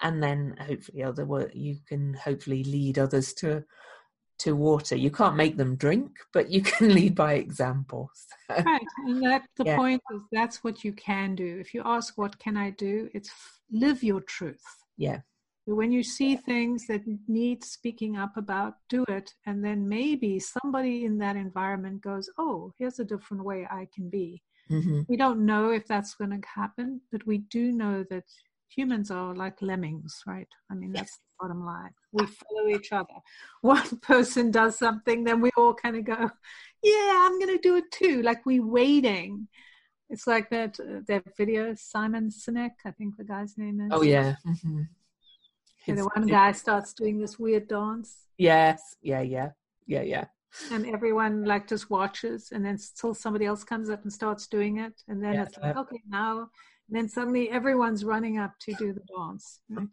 and then hopefully other you can hopefully lead others to to water. You can't make them drink, but you *laughs* can lead by example. So, right, and that the yeah. point is that's what you can do. If you ask, "What can I do?" It's live your truth. Yeah. When you see things that need speaking up about, do it, and then maybe somebody in that environment goes, "Oh, here's a different way I can be." Mm-hmm. We don't know if that's going to happen, but we do know that humans are like lemmings, right? I mean, that's the bottom line. We follow each other. *laughs* One person does something, then we all kind of go, yeah, I'm going to do it too. Like we waiting. It's like that uh, that video, Simon Sinek, I think the guy's name is. Oh yeah. Mm-hmm. the one guy starts doing this weird dance. Yes. Yeah. Yeah. Yeah. Yeah. And everyone like just watches, and then still somebody else comes up and starts doing it, and then yeah. it's like, okay, now and then suddenly everyone's running up to do the dance. Right?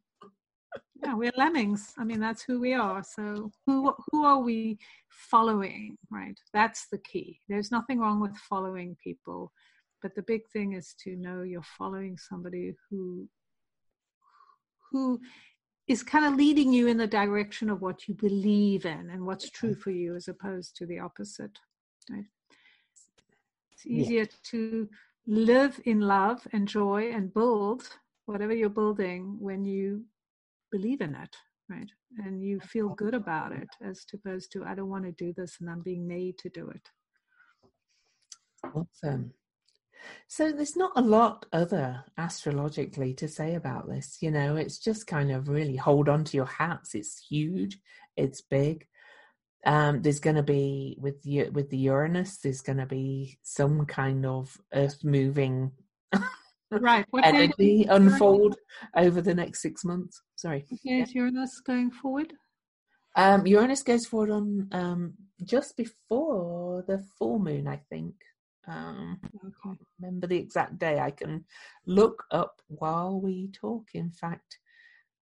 Yeah, we're lemmings. I mean, that's who we are. So who who are we following? Right. That's the key. There's nothing wrong with following people, but the big thing is to know you're following somebody who who is kind of leading you in the direction of what you believe in and what's true for you as opposed to the opposite right it's easier yeah. to live in love and joy and build whatever you're building when you believe in it right and you feel good about it as opposed to i don't want to do this and i'm being made to do it awesome so there's not a lot other astrologically to say about this. You know, it's just kind of really hold on to your hats. It's huge. It's big. Um, there's going to be with the, with the Uranus. There's going to be some kind of earth moving *laughs* right what energy unfold over the next six months. Sorry. Okay, is Uranus going forward? Um, Uranus goes forward on um, just before the full moon, I think. Um, I can't remember the exact day. I can look up while we talk. In fact,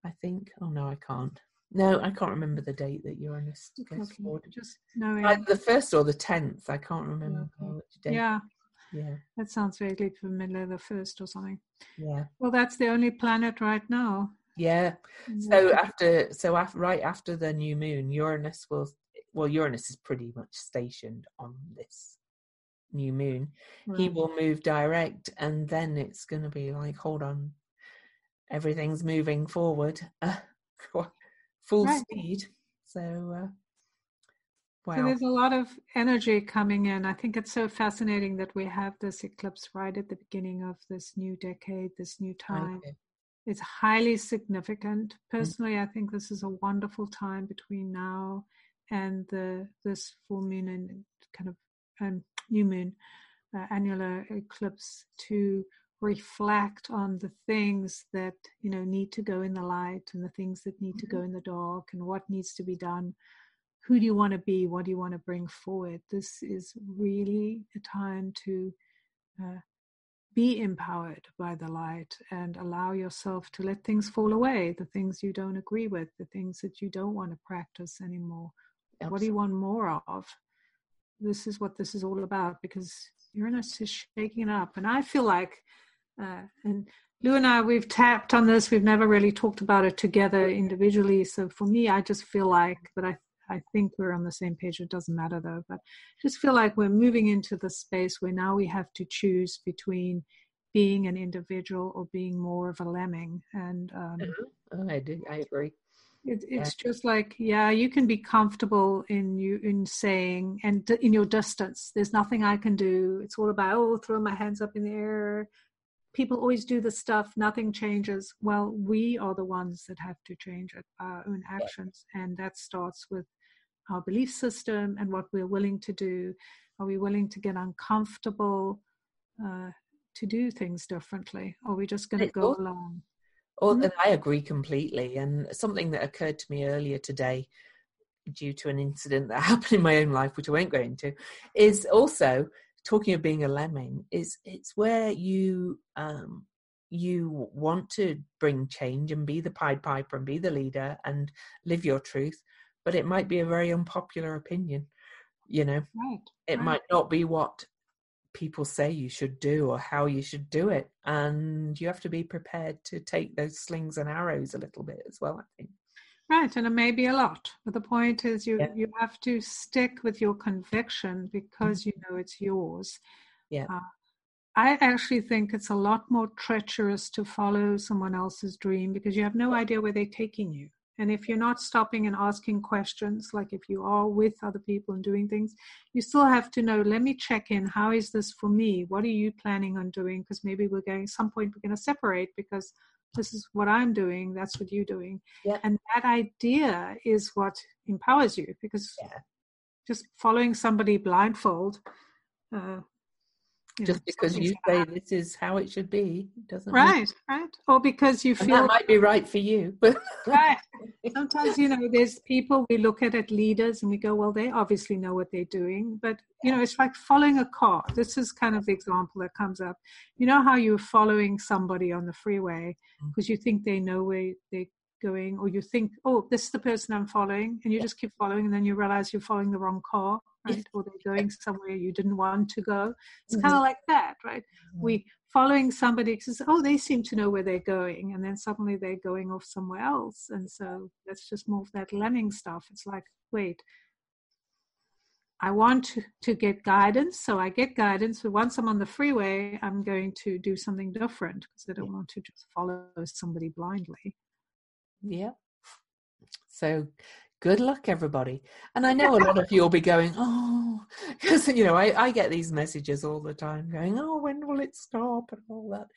I think. Oh no, I can't. No, I can't remember the date that Uranus goes okay. forward. Just no, yeah. the first or the tenth. I can't remember okay. which date. Yeah, yeah. That sounds vaguely familiar. The first or something. Yeah. Well, that's the only planet right now. Yeah. So after, so after, right after the new moon, Uranus will. Well, Uranus is pretty much stationed on this new moon, right. he will move direct, and then it's going to be like, hold on, everything's moving forward, *laughs* full right. speed. So, uh, wow. So there's a lot of energy coming in. I think it's so fascinating that we have this eclipse right at the beginning of this new decade, this new time. Okay. It's highly significant. Mm. Personally, mm-hmm. I think this is a wonderful time between now and the this full moon and kind of um, new moon uh, annular eclipse to reflect on the things that you know need to go in the light and the things that need to go mm-hmm. in the dark and what needs to be done who do you want to be what do you want to bring forward this is really a time to uh, be empowered by the light and allow yourself to let things fall away the things you don't agree with the things that you don't want to practice anymore Absolutely. what do you want more of this is what this is all about because Uranus is shaking up. And I feel like, uh, and Lou and I, we've tapped on this. We've never really talked about it together individually. So for me, I just feel like, that I, I think we're on the same page. It doesn't matter though. But I just feel like we're moving into the space where now we have to choose between being an individual or being more of a lemming. And um, oh, I do. I agree. It, it's yeah. just like yeah you can be comfortable in you in saying and in your distance there's nothing i can do it's all about oh throw my hands up in the air people always do the stuff nothing changes well we are the ones that have to change it our own actions yeah. and that starts with our belief system and what we're willing to do are we willing to get uncomfortable uh, to do things differently or are we just going to go along Oh, mm-hmm. and I agree completely. And something that occurred to me earlier today, due to an incident that *laughs* happened in my own life, which I won't go into, is also talking of being a lemming. Is it's where you um, you want to bring change and be the Pied Piper and be the leader and live your truth, but it might be a very unpopular opinion. You know, right, it right. might not be what people say you should do or how you should do it. And you have to be prepared to take those slings and arrows a little bit as well, I think. Right, and it may be a lot. But the point is you yeah. you have to stick with your conviction because mm-hmm. you know it's yours. Yeah. Uh, I actually think it's a lot more treacherous to follow someone else's dream because you have no idea where they're taking you. And if you're not stopping and asking questions, like if you are with other people and doing things, you still have to know, let me check in. How is this for me? What are you planning on doing? Because maybe we're going, some point we're going to separate because this is what I'm doing, that's what you're doing. Yeah. And that idea is what empowers you because yeah. just following somebody blindfold uh, just because you say this is how it should be doesn't right mean... right or because you feel that might be right for you. But right. *laughs* Sometimes you know there's people we look at at leaders and we go well they obviously know what they're doing but you know it's like following a car this is kind of the example that comes up. You know how you're following somebody on the freeway because mm. you think they know where they're going or you think oh this is the person i'm following and you just keep following and then you realize you're following the wrong car right? or they're going somewhere you didn't want to go. It's mm-hmm. kind of like that, right? Mm-hmm. We following somebody because oh they seem to know where they're going and then suddenly they're going off somewhere else and so that's just more of that lemming stuff it's like wait i want to, to get guidance so i get guidance but once i'm on the freeway i'm going to do something different because i don't want to just follow somebody blindly yeah. So good luck everybody. And i know a lot of you will *laughs* be going oh *laughs* because you know I, I get these messages all the time going oh when will it stop? and all that.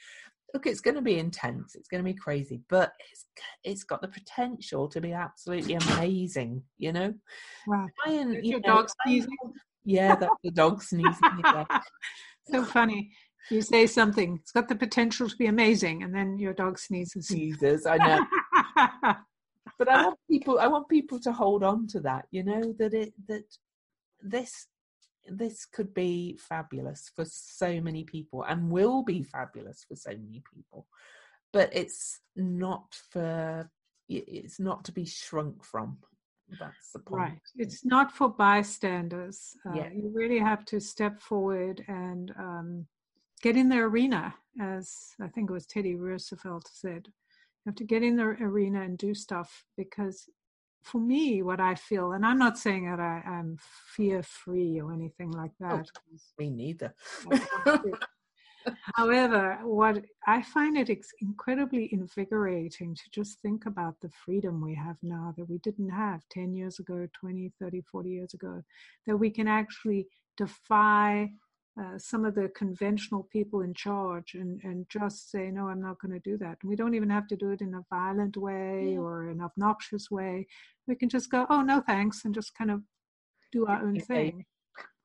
Look it's going to be intense. It's going to be crazy but it's it's got the potential to be absolutely amazing you know? Wow. And, you your know, dog sneezing. yeah that's the dog sneezing *laughs* so funny. You say something it's got the potential to be amazing and then your dog sneezes. Sneezes i know *laughs* but I want people I want people to hold on to that, you know, that it that this this could be fabulous for so many people and will be fabulous for so many people. But it's not for it's not to be shrunk from. That's the point. Right. It's not for bystanders. Uh, yeah. You really have to step forward and um, get in the arena, as I think it was Teddy Roosevelt said have to get in the arena and do stuff because for me what i feel and i'm not saying that I, am fear free or anything like oh, that oh, *laughs* me neither. However what i find it ex- incredibly invigorating to just think about the freedom we have now that we didn't have 10 years ago 20 30 40 years ago that we can actually defy uh, some of the conventional people in charge and, and just say, no, I'm not going to do that. And we don't even have to do it in a violent way yeah. or an obnoxious way. We can just go, oh, no, thanks, and just kind of do our own thing.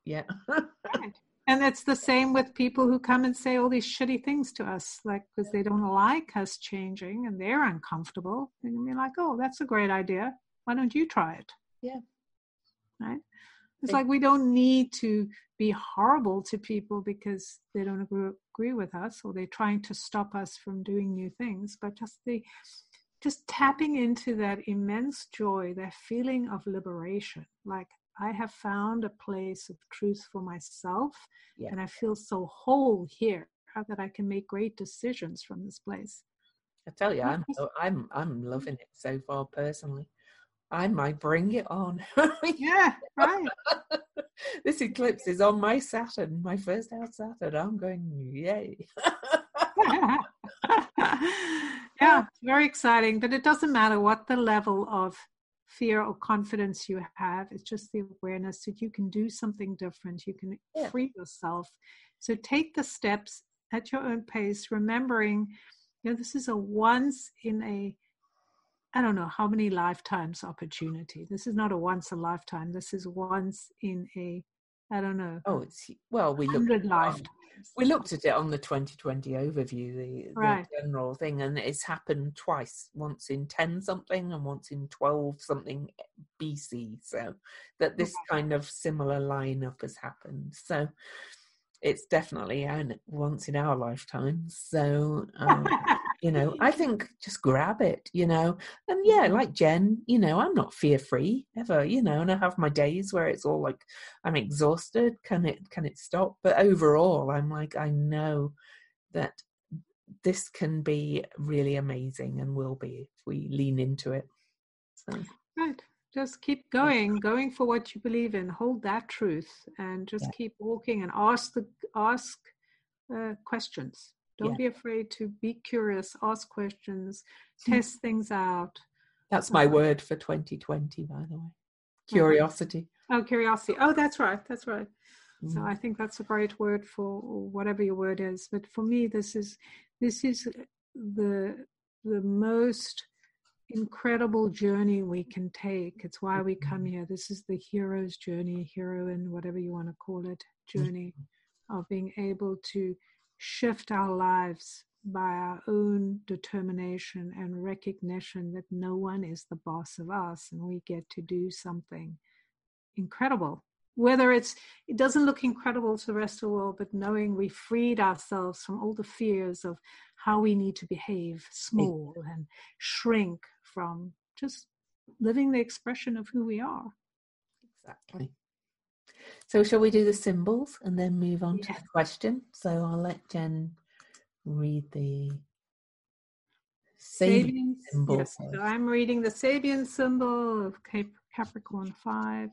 Yeah. right. *laughs* And it's the same with people who come and say all these shitty things to us, like because they don't like us changing and they're uncomfortable. And we're like, oh, that's a great idea. Why don't you try it? Yeah. Right. It's like we don't need to be horrible to people because they don't agree, agree with us or they're trying to stop us from doing new things, but just the just tapping into that immense joy, that feeling of liberation. Like I have found a place of truth for myself, yeah. and I feel so whole here that I can make great decisions from this place. I tell you, I'm I'm I'm loving it so far personally. I might bring it on. yeah, right. *laughs* this eclipse is on my Saturn, my first house Saturn. I'm going, yay. *laughs* yeah, very exciting. But it doesn't matter what the level of fear or confidence you have, it's just the awareness that you can do something different. You can yeah. free yourself. So take the steps at your own pace, remembering, you know, this is a once in a I don't know how many lifetimes opportunity. This is not a once a lifetime. This is once in a, I don't know. Oh, it's well, we looked at lifetimes. We looked at it on the 2020 overview, the, right. the general thing, and it's happened twice. Once in 10 something, and once in 12 something BC. So that this kind of similar lineup has happened. So it's definitely an once in our lifetime. So. *laughs* Um, you know i think just grab it you know and yeah like jen you know i'm not fear free ever you know and i have my days where it's all like i'm exhausted can it can it stop? But overall i'm like i know that this can be really amazing and will be if we lean into it so. Right just keep going going for what you believe in hold that truth and just yeah. keep walking and ask the ask uh, questions don't yeah. be afraid to be curious, ask questions, hmm. test things out. That's my uh, word for 2020, by the way. Curiosity. Oh, curiosity. Oh, that's right. That's right. Mm. So I think that's a great word for whatever your word is. But for me, this is this is the the most incredible journey we can take. It's why we come mm-hmm. here. This is the hero's journey, heroine, whatever you want to call it, journey mm-hmm. of being able to shift our lives by our own determination and recognition that no one is the boss of us and we get to do something incredible. Whether it's it doesn't look incredible to the rest of the world but knowing we freed ourselves from all the fears of how we need to behave small and shrink from just living the expression of who we are. exactly so shall we do the symbols and then move on yeah. to the question? So I'll let Jen read the Sabian symbol. Yes, so I'm reading the Sabian symbol of Capricorn 5.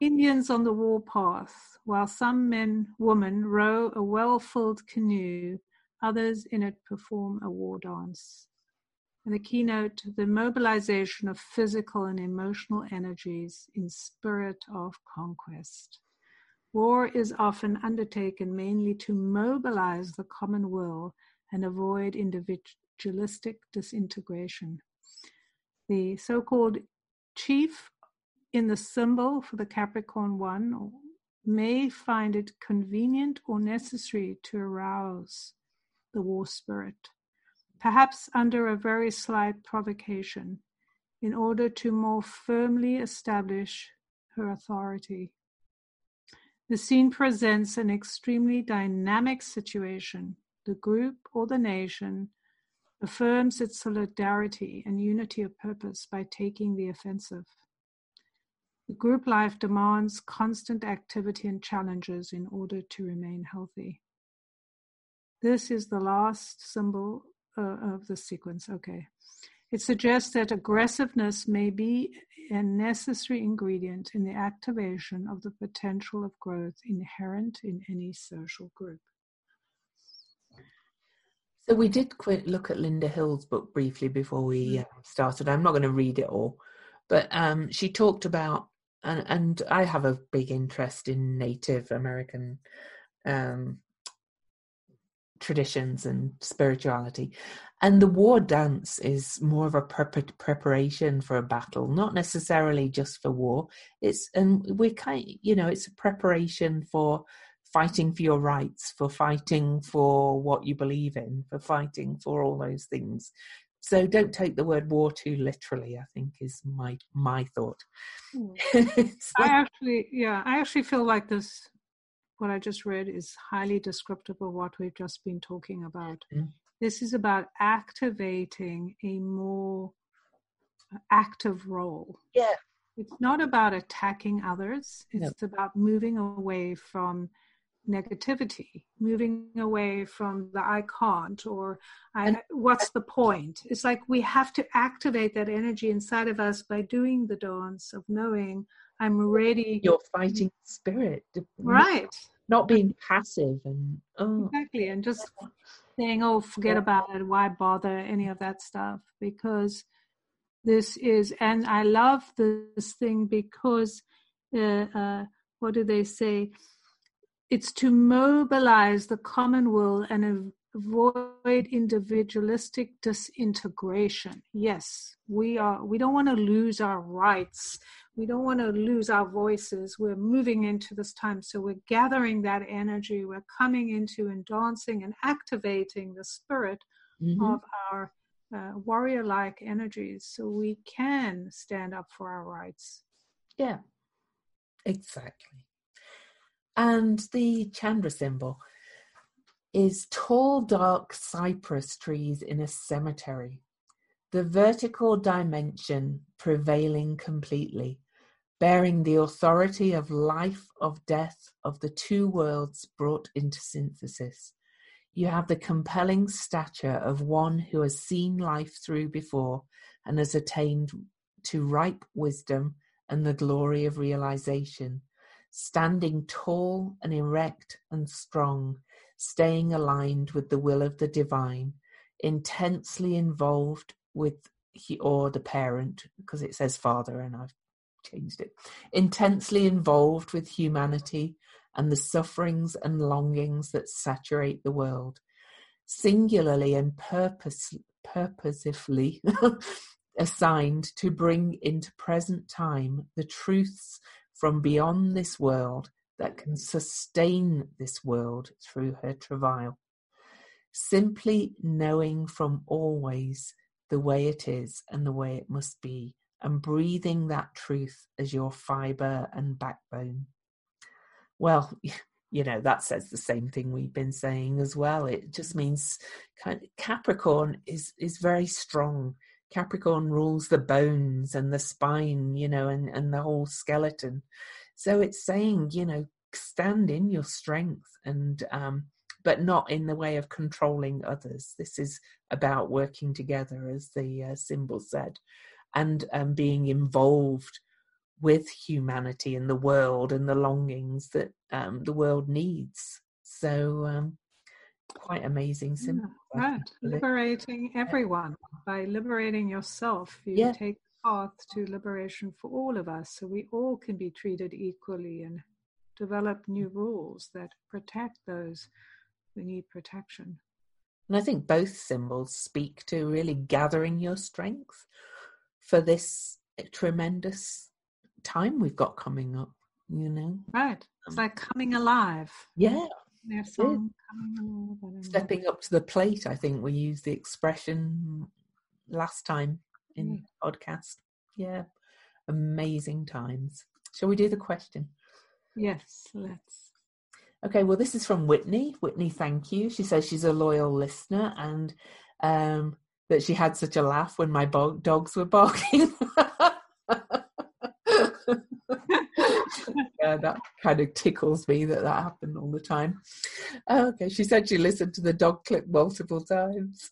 Indians on the warpath, while some men, women row a well filled canoe, others in it perform a war dance. And the keynote the mobilization of physical and emotional energies in spirit of conquest. War is often undertaken mainly to mobilize the common will and avoid individualistic disintegration. The so called chief in the symbol for the Capricorn one may find it convenient or necessary to arouse the war spirit, perhaps under a very slight provocation, in order to more firmly establish her authority. The scene presents an extremely dynamic situation. The group or the nation affirms its solidarity and unity of purpose by taking the offensive. Group life demands constant activity and challenges in order to remain healthy. This is the last symbol uh, of the sequence. Okay. It suggests that aggressiveness may be a necessary ingredient in the activation of the potential of growth inherent in any social group. So we did quit look at Lynda Hill's book briefly before we mm. uh, started. I'm not going to read it all, but um, she talked about and and I have a big interest in Native American um, traditions and spirituality, and the war dance is more of a prep- preparation for a battle, not necessarily just for war. It's and we're kind, you know, it's a preparation for fighting for your rights, for fighting for what you believe in, for fighting for all those things so don't take the word war too literally i think is my my thought hmm. *laughs* i actually yeah i actually feel like this what i just read is highly descriptive of what we've just been talking about mm. this is about activating a more active role yeah it's not about attacking others it's no. about moving away from negativity, moving away from the I can't or I, what's the point? It's like we have to activate that energy inside of us by doing the dance of knowing I'm ready. Your fighting spirit. Right. Not being passive and oh. Exactly. And just saying, oh, forget about it. Why bother any of that stuff? Because this is, and I love this thing because, uh, uh, what do they say? it's to mobilize the common will and avoid individualistic disintegration yes we are we don't want to lose our rights we don't want to lose our voices. We're moving into this time. So we're gathering that energy. We're coming into and dancing and activating the spirit mm-hmm. of our uh, warrior like energies so we can stand up for our rights. Yeah. Exactly. And the Chandra symbol is tall, dark cypress trees in a cemetery. The vertical dimension prevailing completely, bearing the authority of life, of death, of the two worlds brought into synthesis. You have the compelling stature of one who has seen life through before and has attained to ripe wisdom and the glory of realization standing tall and erect and strong, staying aligned with the will of the divine, intensely involved with he or the parent, because it says father and I've changed it, intensely involved with humanity and the sufferings and longings that saturate the world, singularly and purpose, purposefully *laughs* assigned to bring into present time the truths from beyond this world that can sustain this world through her travail. Simply knowing from always the way it is and the way it must be, and breathing that truth as your fiber and backbone. Well, *laughs* you know, that says the same thing we've been saying as well. It just means kind of, Capricorn is is very strong. Capricorn rules the bones and the spine, you know, and, and the whole skeleton. So it's saying, you know, stand in your strength and um, but not in the way of controlling others. This is about working together, as the uh, symbol said, and um, being involved with humanity and the world and the longings that um, the world needs. So, um, quite amazing symbol. Yeah, right, liberating everyone by liberating yourself. You yeah. take path to liberation for all of us, so we all can be treated equally and develop new rules that protect those who need protection. And I think both symbols speak to really gathering your strength for this tremendous time we've got coming up, you know? Right. It's um, like coming alive. Yeah. Their song, Stepping up to the plate, I think we used the expression last time in yeah. podcast. Yeah. Amazing times. Shall we do the question? Yes, let's. Okay, well, this is from Whitney. Whitney, thank you. She says she's a loyal listener and um, that she had such a laugh when my bo- dogs were barking. *laughs* yeah, that kind of tickles me that that happened all the time. okay, she said she listened to the dog clip multiple times.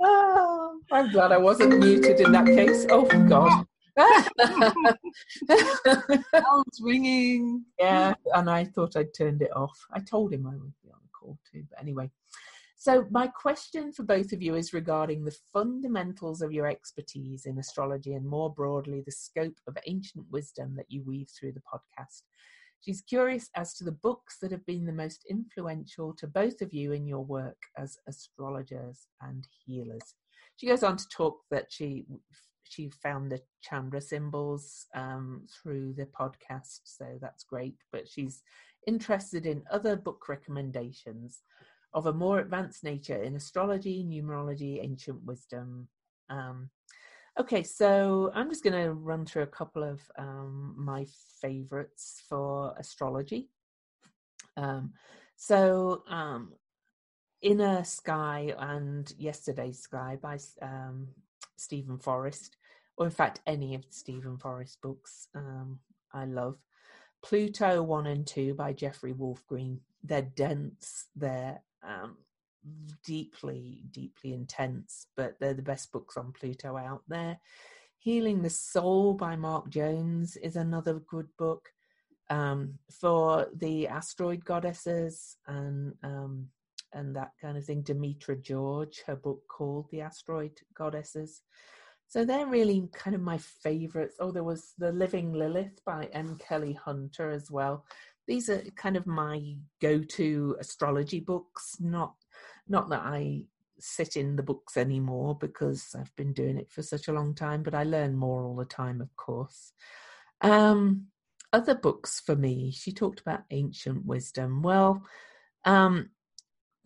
oh, *laughs* *laughs* I'm glad I wasn't muted in that case. Oh, God. Bells ringing. Yeah, and I thought I'd turned it off. I told him I would be on the call too, but anyway. So, my question for both of you is regarding the fundamentals of your expertise in astrology and more broadly the scope of ancient wisdom that you weave through the podcast. She's curious as to the books that have been the most influential to both of you in your work as astrologers and healers. She goes on to talk that she she found the Chandra symbols um, through the podcast, so that's great. But she's interested in other book recommendations of a more advanced nature in astrology, numerology, ancient wisdom. Um, okay, so I'm just going to run through a couple of um, my favorites for astrology. Um, so, um, Inner Sky and Yesterday's Sky by um, Steven Forrest, or in fact, any of Steven Forrest books um, I love. Pluto 1 and 2 by Jeffrey Wolf Green. They're dense, they're um, deeply, deeply intense, but they're the best books on Pluto out there. Healing the Soul by Mark Jones is another good book um, for the asteroid goddesses and um, and that kind of thing. Demetra George, her book called The Asteroid Goddesses. So they're really kind of my favorites. Oh, there was The Living Lilith by M. Kelly Hunter as well these are kind of my go-to astrology books. Not not that I sit in the books anymore because I've been doing it for such a long time, but I learn more all the time, of course. Um, other books for me, she talked about ancient wisdom. Well, um,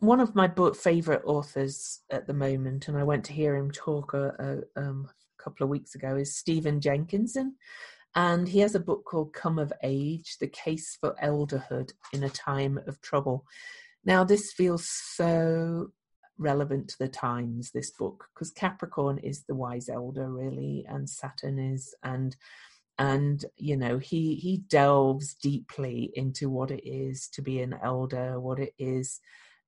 one of my book favorite authors at the moment, and I went to hear him talk a, a, um, a couple of weeks ago, is Stephen Jenkinson. And he has a book called Come of Age The Case for Elderhood in a Time of Trouble. Now, this feels so relevant to the times, this book, because Capricorn is the wise elder, really, and Saturn is, and and you know he he delves deeply into what it is to be an elder what it is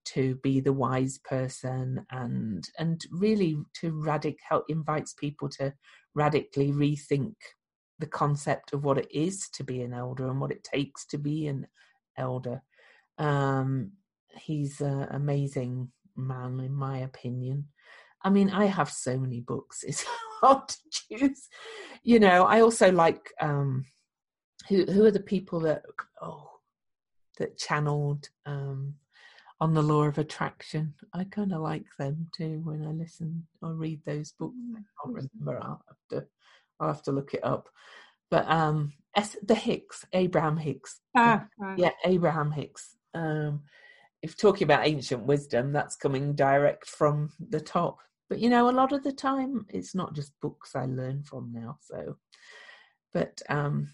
to be the wise person and and really to radic help invites people to radically rethink the concept of what it is to be an elder and what it takes to be an elder. Um, he's an amazing man, in my opinion. I mean, I have so many books; *laughs* it's hard to choose. You know, I also like um, who who are the people that oh that channeled um, on the law of attraction. I kind of like them too when I listen or read those books. I can't remember. I'll have to I'll have to look it up. But um, the Hicks, Abraham Hicks. Ah, right. Yeah, Abraham Hicks. Um, if talking about ancient wisdom, that's coming direct from the top. But you know, a lot of the time, it's not just books I learn from now. So, but um,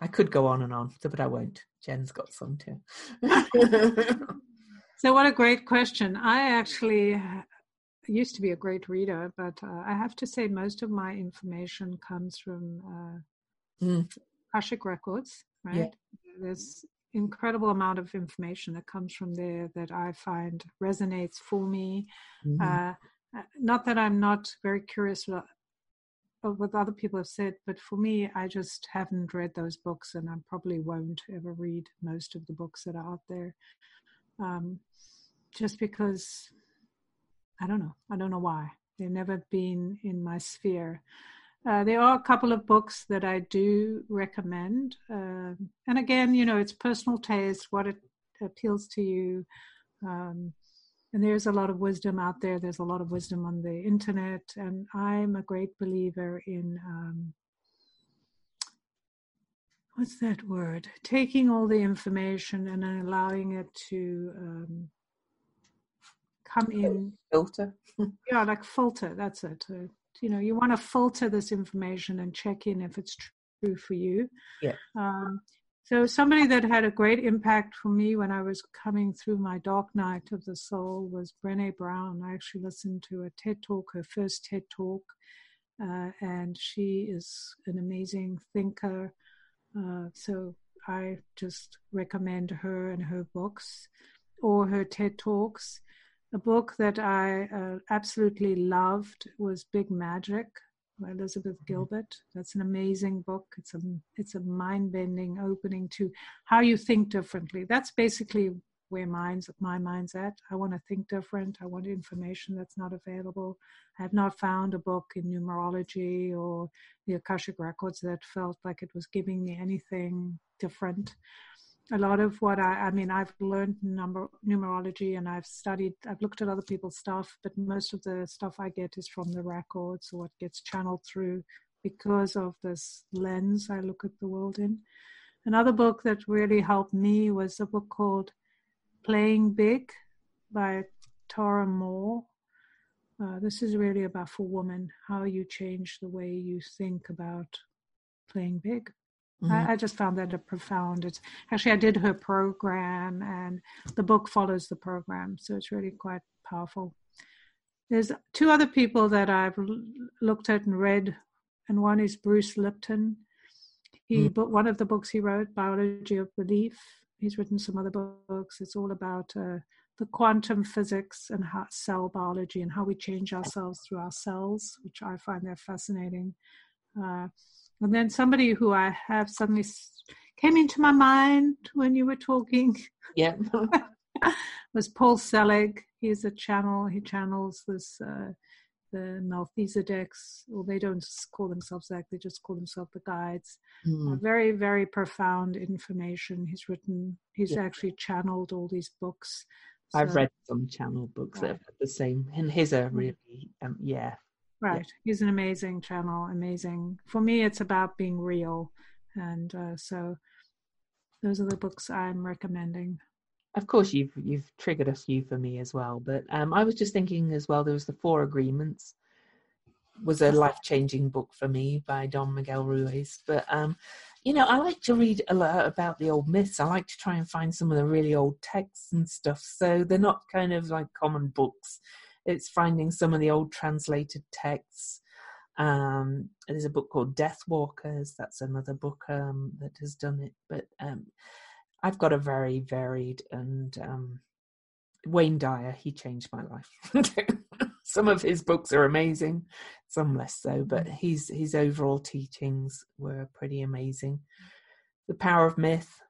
I could go on and on, but I won't. Jen's got some too. *laughs* so, what a great question! I actually used to be a great reader, but uh, I have to say most of my information comes from uh, mm. Akashic records. Right? Yeah. There's incredible amount of information that comes from there that I find resonates for me. Mm-hmm. Uh, uh not that I'm not very curious about what other people have said, but for me, I just haven't read those books, and I probably won't ever read most of the books that are out there, um, just because I don't know. I don't know why they've never been in my sphere. Uh, there are a couple of books that I do recommend. Uh, and again, you know, it's personal taste, what it appeals to you. Um, and there's a lot of wisdom out there. There's a lot of wisdom on the internet. And I'm a great believer in um, what's that word? Taking all the information and allowing it to um, come in. Filter. *laughs* yeah, like filter. That's it. Uh, you know you want to filter this information and check in if it's true for you yeah um, so somebody that had a great impact for me when i was coming through my dark night of the soul was Brené Brown. I actually listened to a ted talk her first ted talk uh, and she is an amazing thinker. Uh, so i just recommend her and her books or her ted talks. A book that I uh, absolutely loved was Big Magic by Elizabeth mm-hmm. Gilbert. That's an amazing book. It's a it's a mind bending opening to how you think differently. That's basically where mine's my mind's at. I want to think different. I want information that's not available. I have not found a book in numerology or the Akashic records that felt like it was giving me anything different a lot of what I, I mean, I've learned number numerology and I've studied, I've looked at other people's stuff, but most of the stuff I get is from the records or what gets channeled through because of this lens I look at the world in. Another book that really helped me was a book called Playing Big by Tara Mohr. Uh, this is really about for women how you change the way you think about playing big. Mm-hmm. I, I, just found that a profound. It's actually I did her program, and the book follows the program, so it's really quite powerful. There's two other people that I've looked at and read, and one is Bruce Lipton. He mm. one of the books he wrote, Biology of Belief. He's written some other books. It's all about uh, the quantum physics and how, cell biology and how we change ourselves through our cells, which I find that fascinating. Uh, and then somebody who I have suddenly came into my mind when you were talking. Yeah. *laughs* was Paul Selig. He's a channel. He channels this uh, the Melchizedeks. Well, they don't call themselves that. They just call themselves the guides. Mm. Uh, very, very profound information. He's written. He's yeah. actually channeled all these books. So, I've read some channel books that have the same, and his are mm. really, um, yeah, Right. Yeah. He's an amazing channel, amazing. For me, it's about being real. And uh, so those are the books I'm recommending. Of course, you've you've triggered a few for me as well. But um, I was just thinking as well. There was the Four Agreements, was a life changing book for me by Don Miguel Ruiz. But um, you know, I like to read a lot about the old myths. I like to try and find some of the really old texts and stuff. So they're not kind of like common books it's finding some of the old translated texts. Um, there's a book called Death Walkers. That's another book um, that has done it. But um, I've got a very varied and um, Wayne Dyer. He changed my life. *laughs* some of his books are amazing, some less so. But mm. his his overall teachings were pretty amazing. The Power of Myth.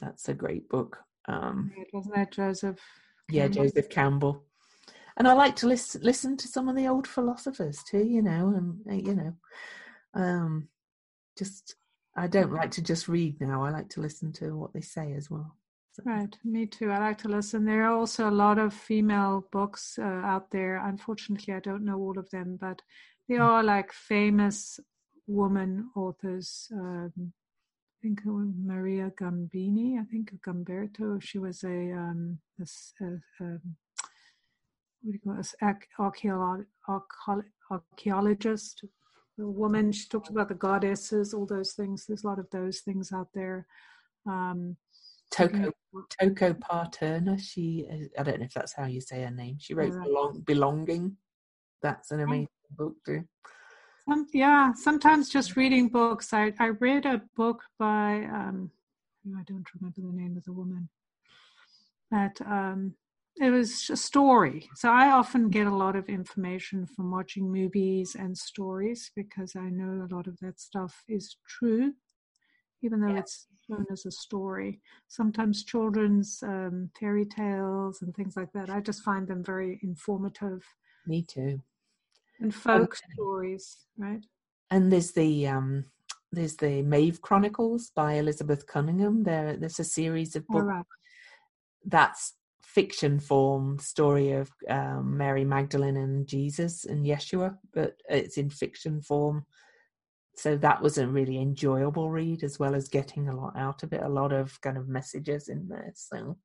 That's a great book. Um, Wasn't that Joseph? Yeah, Joseph Campbell and I like to listen listen to some of the old philosophers too, you know, and uh, you know, um, just I don't like to just read now. I like to listen to what they say as well. So. Right, me too. I like to listen. There are also a lot of female books uh, out there. Unfortunately, I don't know all of them, but they mm. are like famous woman authors. Um, I think Maria Gambini, I think Gamberto. She was a, um, a, a, a um, what do you call it, archaeologist, a woman. She talks about the goddesses, all those things. There's a lot of those things out there. Um, Toko Toko-pa Turner. She, I don't know if that's how you say her name. She wrote Belong, Belonging. That's an amazing book too. yeah, sometimes just reading books. I I read a book by um, I don't remember the name of the woman. But um, it was a story. So I often get a lot of information from watching movies and stories because I know a lot of that stuff is true, even though yeah. it's known as a story. Sometimes children's um, fairy tales and things like that. I just find them very informative. Me too. And folk um, stories, right? And there's the um, there's the Maeve Chronicles by Elizabeth Cunningham. There, there's a series of books. Right. That's fiction form story of um, Mary Magdalene and Jesus and Yeshua, but it's in fiction form. So that was a really enjoyable read, as well as getting a lot out of it. A lot of kind of messages in there. So,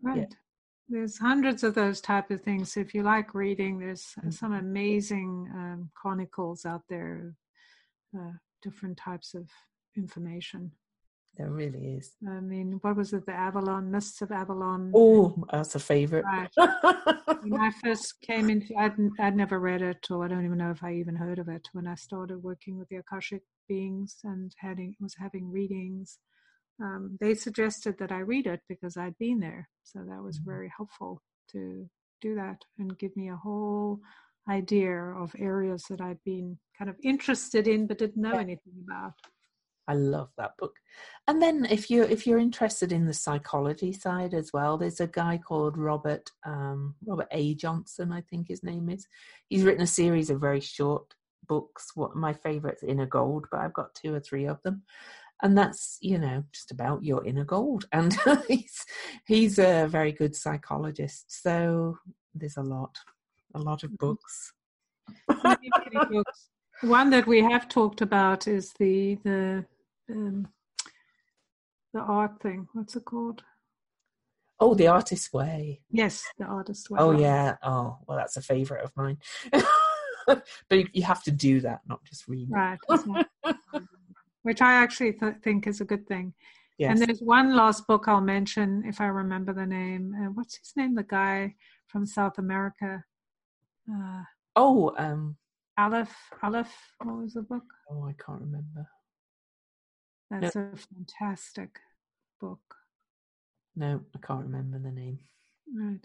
right. Yeah. There's hundreds of those type of things. If you like reading, there's mm-hmm. some amazing um, chronicles out there, uh, different types of information. There really is. I mean, what was it? The Avalon, Mists of Avalon. Oh, that's a favorite. Right. when I first came into, I'd, I'd never read it, or I don't even know if I even heard of it. When I started working with the Akashic beings and having was having readings, um, they suggested that I read it because I'd been there. So that was mm-hmm. very helpful to do that and give me a whole idea of areas that I'd been kind of interested in but didn't know yeah. anything about. I love that book. And then if you if you're interested in the psychology side as well, there's a guy called Robert um, Robert A. Johnson, I think his name is. He's written a series of very short books. What my favourite's Inner Gold, but I've got two or three of them. And that's, you know, just about your inner gold. *laughs* And he's he's a very good psychologist. So there's a lot, a lot of mm-hmm. books. One that we have talked about is the the um, the art thing. What's it called? Oh, the artist's way. Yes, the artist's way. Oh yeah. Oh well, that's a favourite of mine. *laughs* but you have to do that, not just read. Right. *laughs* Which I actually th- think is a good thing. Yes. And there's one last book I'll mention if I remember the name. Uh, what's his name? The guy from South America. Uh, oh, um, Aleph. Aleph. What was the book? Oh, I can't remember. That's no. a fantastic book. No, I can't remember the name. Right.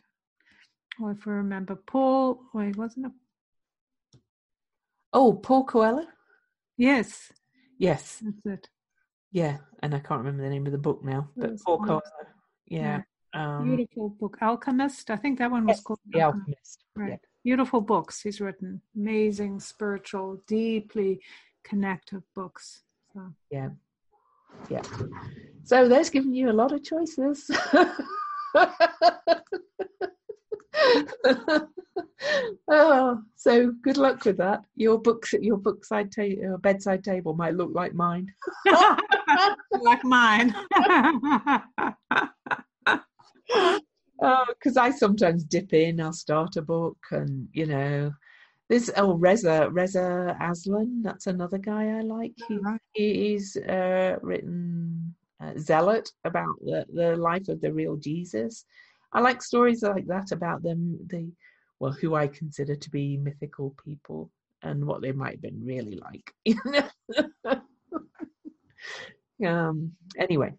Well, if I remember, Paul. Wait, wasn't it? Oh, Paul Coelho. Yes. Yes. That's it. Yeah, and I can't remember the name of the book now, but Paul Coelho. Yeah. yeah. Um, Beautiful book, Alchemist. I think that one was yes, called The Alchemist. Alchemist. Right. Yeah. Beautiful books he's written. Amazing, spiritual, deeply connective books. So. Yeah yeah. So there's given you a lot of choices. *laughs* oh, so good luck with that. Your books at your bookside ta- uh, bedside table might look like mine. *laughs* like mine. *laughs* Because uh, I sometimes dip in. I'll start a book, and you know, there's oh Reza Reza Aslan. That's another guy I like. He, he's uh, written uh, Zealot about the, the life of the real Jesus. I like stories like that about them. The well, who I consider to be mythical people and what they might have been really like. *laughs* um. Anyway,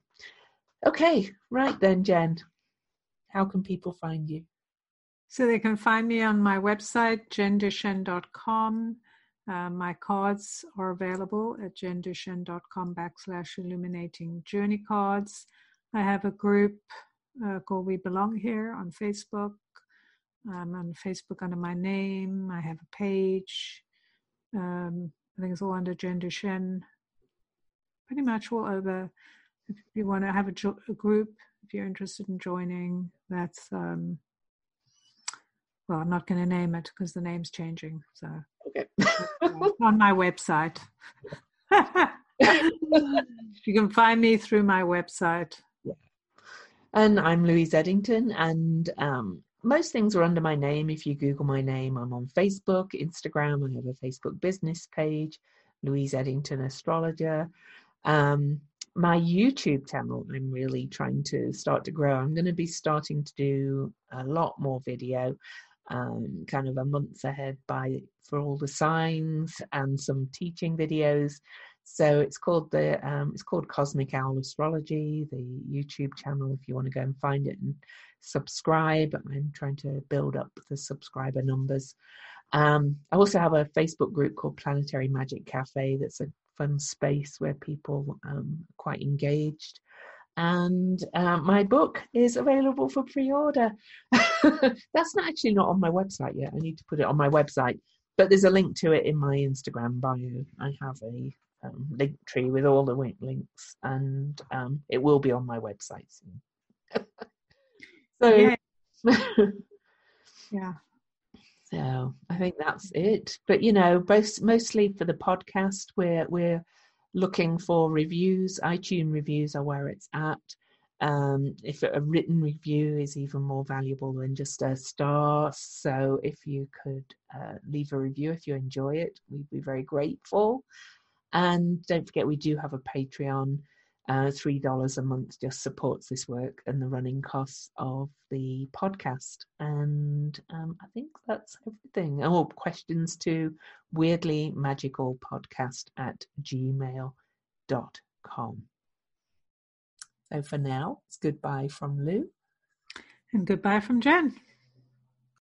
okay, right then, Jen. How can people find you? So they can find me on my website, jenduchenne.com. Uh, my cards are available at jenduchenne.com backslash illuminating journey cards. I have a group uh, called We Belong Here on Facebook. I'm on Facebook under my name. I have a page. Um, I think it's all under Jen Duchenne. Pretty much all over. If you want to have a, jo- a group, if you're interested in joining, that's um, well, I'm not going to name it because the name's changing. So okay. *laughs* on my website. *laughs* you can find me through my website. Yeah. And I'm Louise Edington, and um, most things are under my name. If you Google my name, I'm on Facebook, Instagram. I have a Facebook business page, Louise Edington Astrologer. Um, my YouTube channel, I'm really trying to start to grow. I'm going to be starting to do a lot more video um, kind of a month ahead by for all the signs and some teaching videos. So it's called the um, it's called Cosmic Owl Astrology, the YouTube channel. If you want to go and find it and subscribe, I'm trying to build up the subscriber numbers. Um, I also have a Facebook group called Planetary Magic Cafe. That's a fun space where people um, are quite engaged. And uh, my book is available for pre-order. *laughs* That's not actually not on my website yet. I need to put it on my website, but there's a link to it in my Instagram bio. I have a um, link tree with all the links, and um, it will be on my website soon. *laughs* so, yeah. yeah. *laughs* So I think that's it. But you know, both mostly for the podcast, we're we're looking for reviews. iTunes reviews are where it's at. Um, if a written review is even more valuable than just a star, so if you could uh, leave a review if you enjoy it, we'd be very grateful. And don't forget, we do have a Patreon uh, $3 a month just supports this work and the running costs of the podcast. And um, I think that's everything. Oh, questions to weirdly magical podcast at gmail.com. So for now, it's goodbye from Lou. And goodbye from Jen.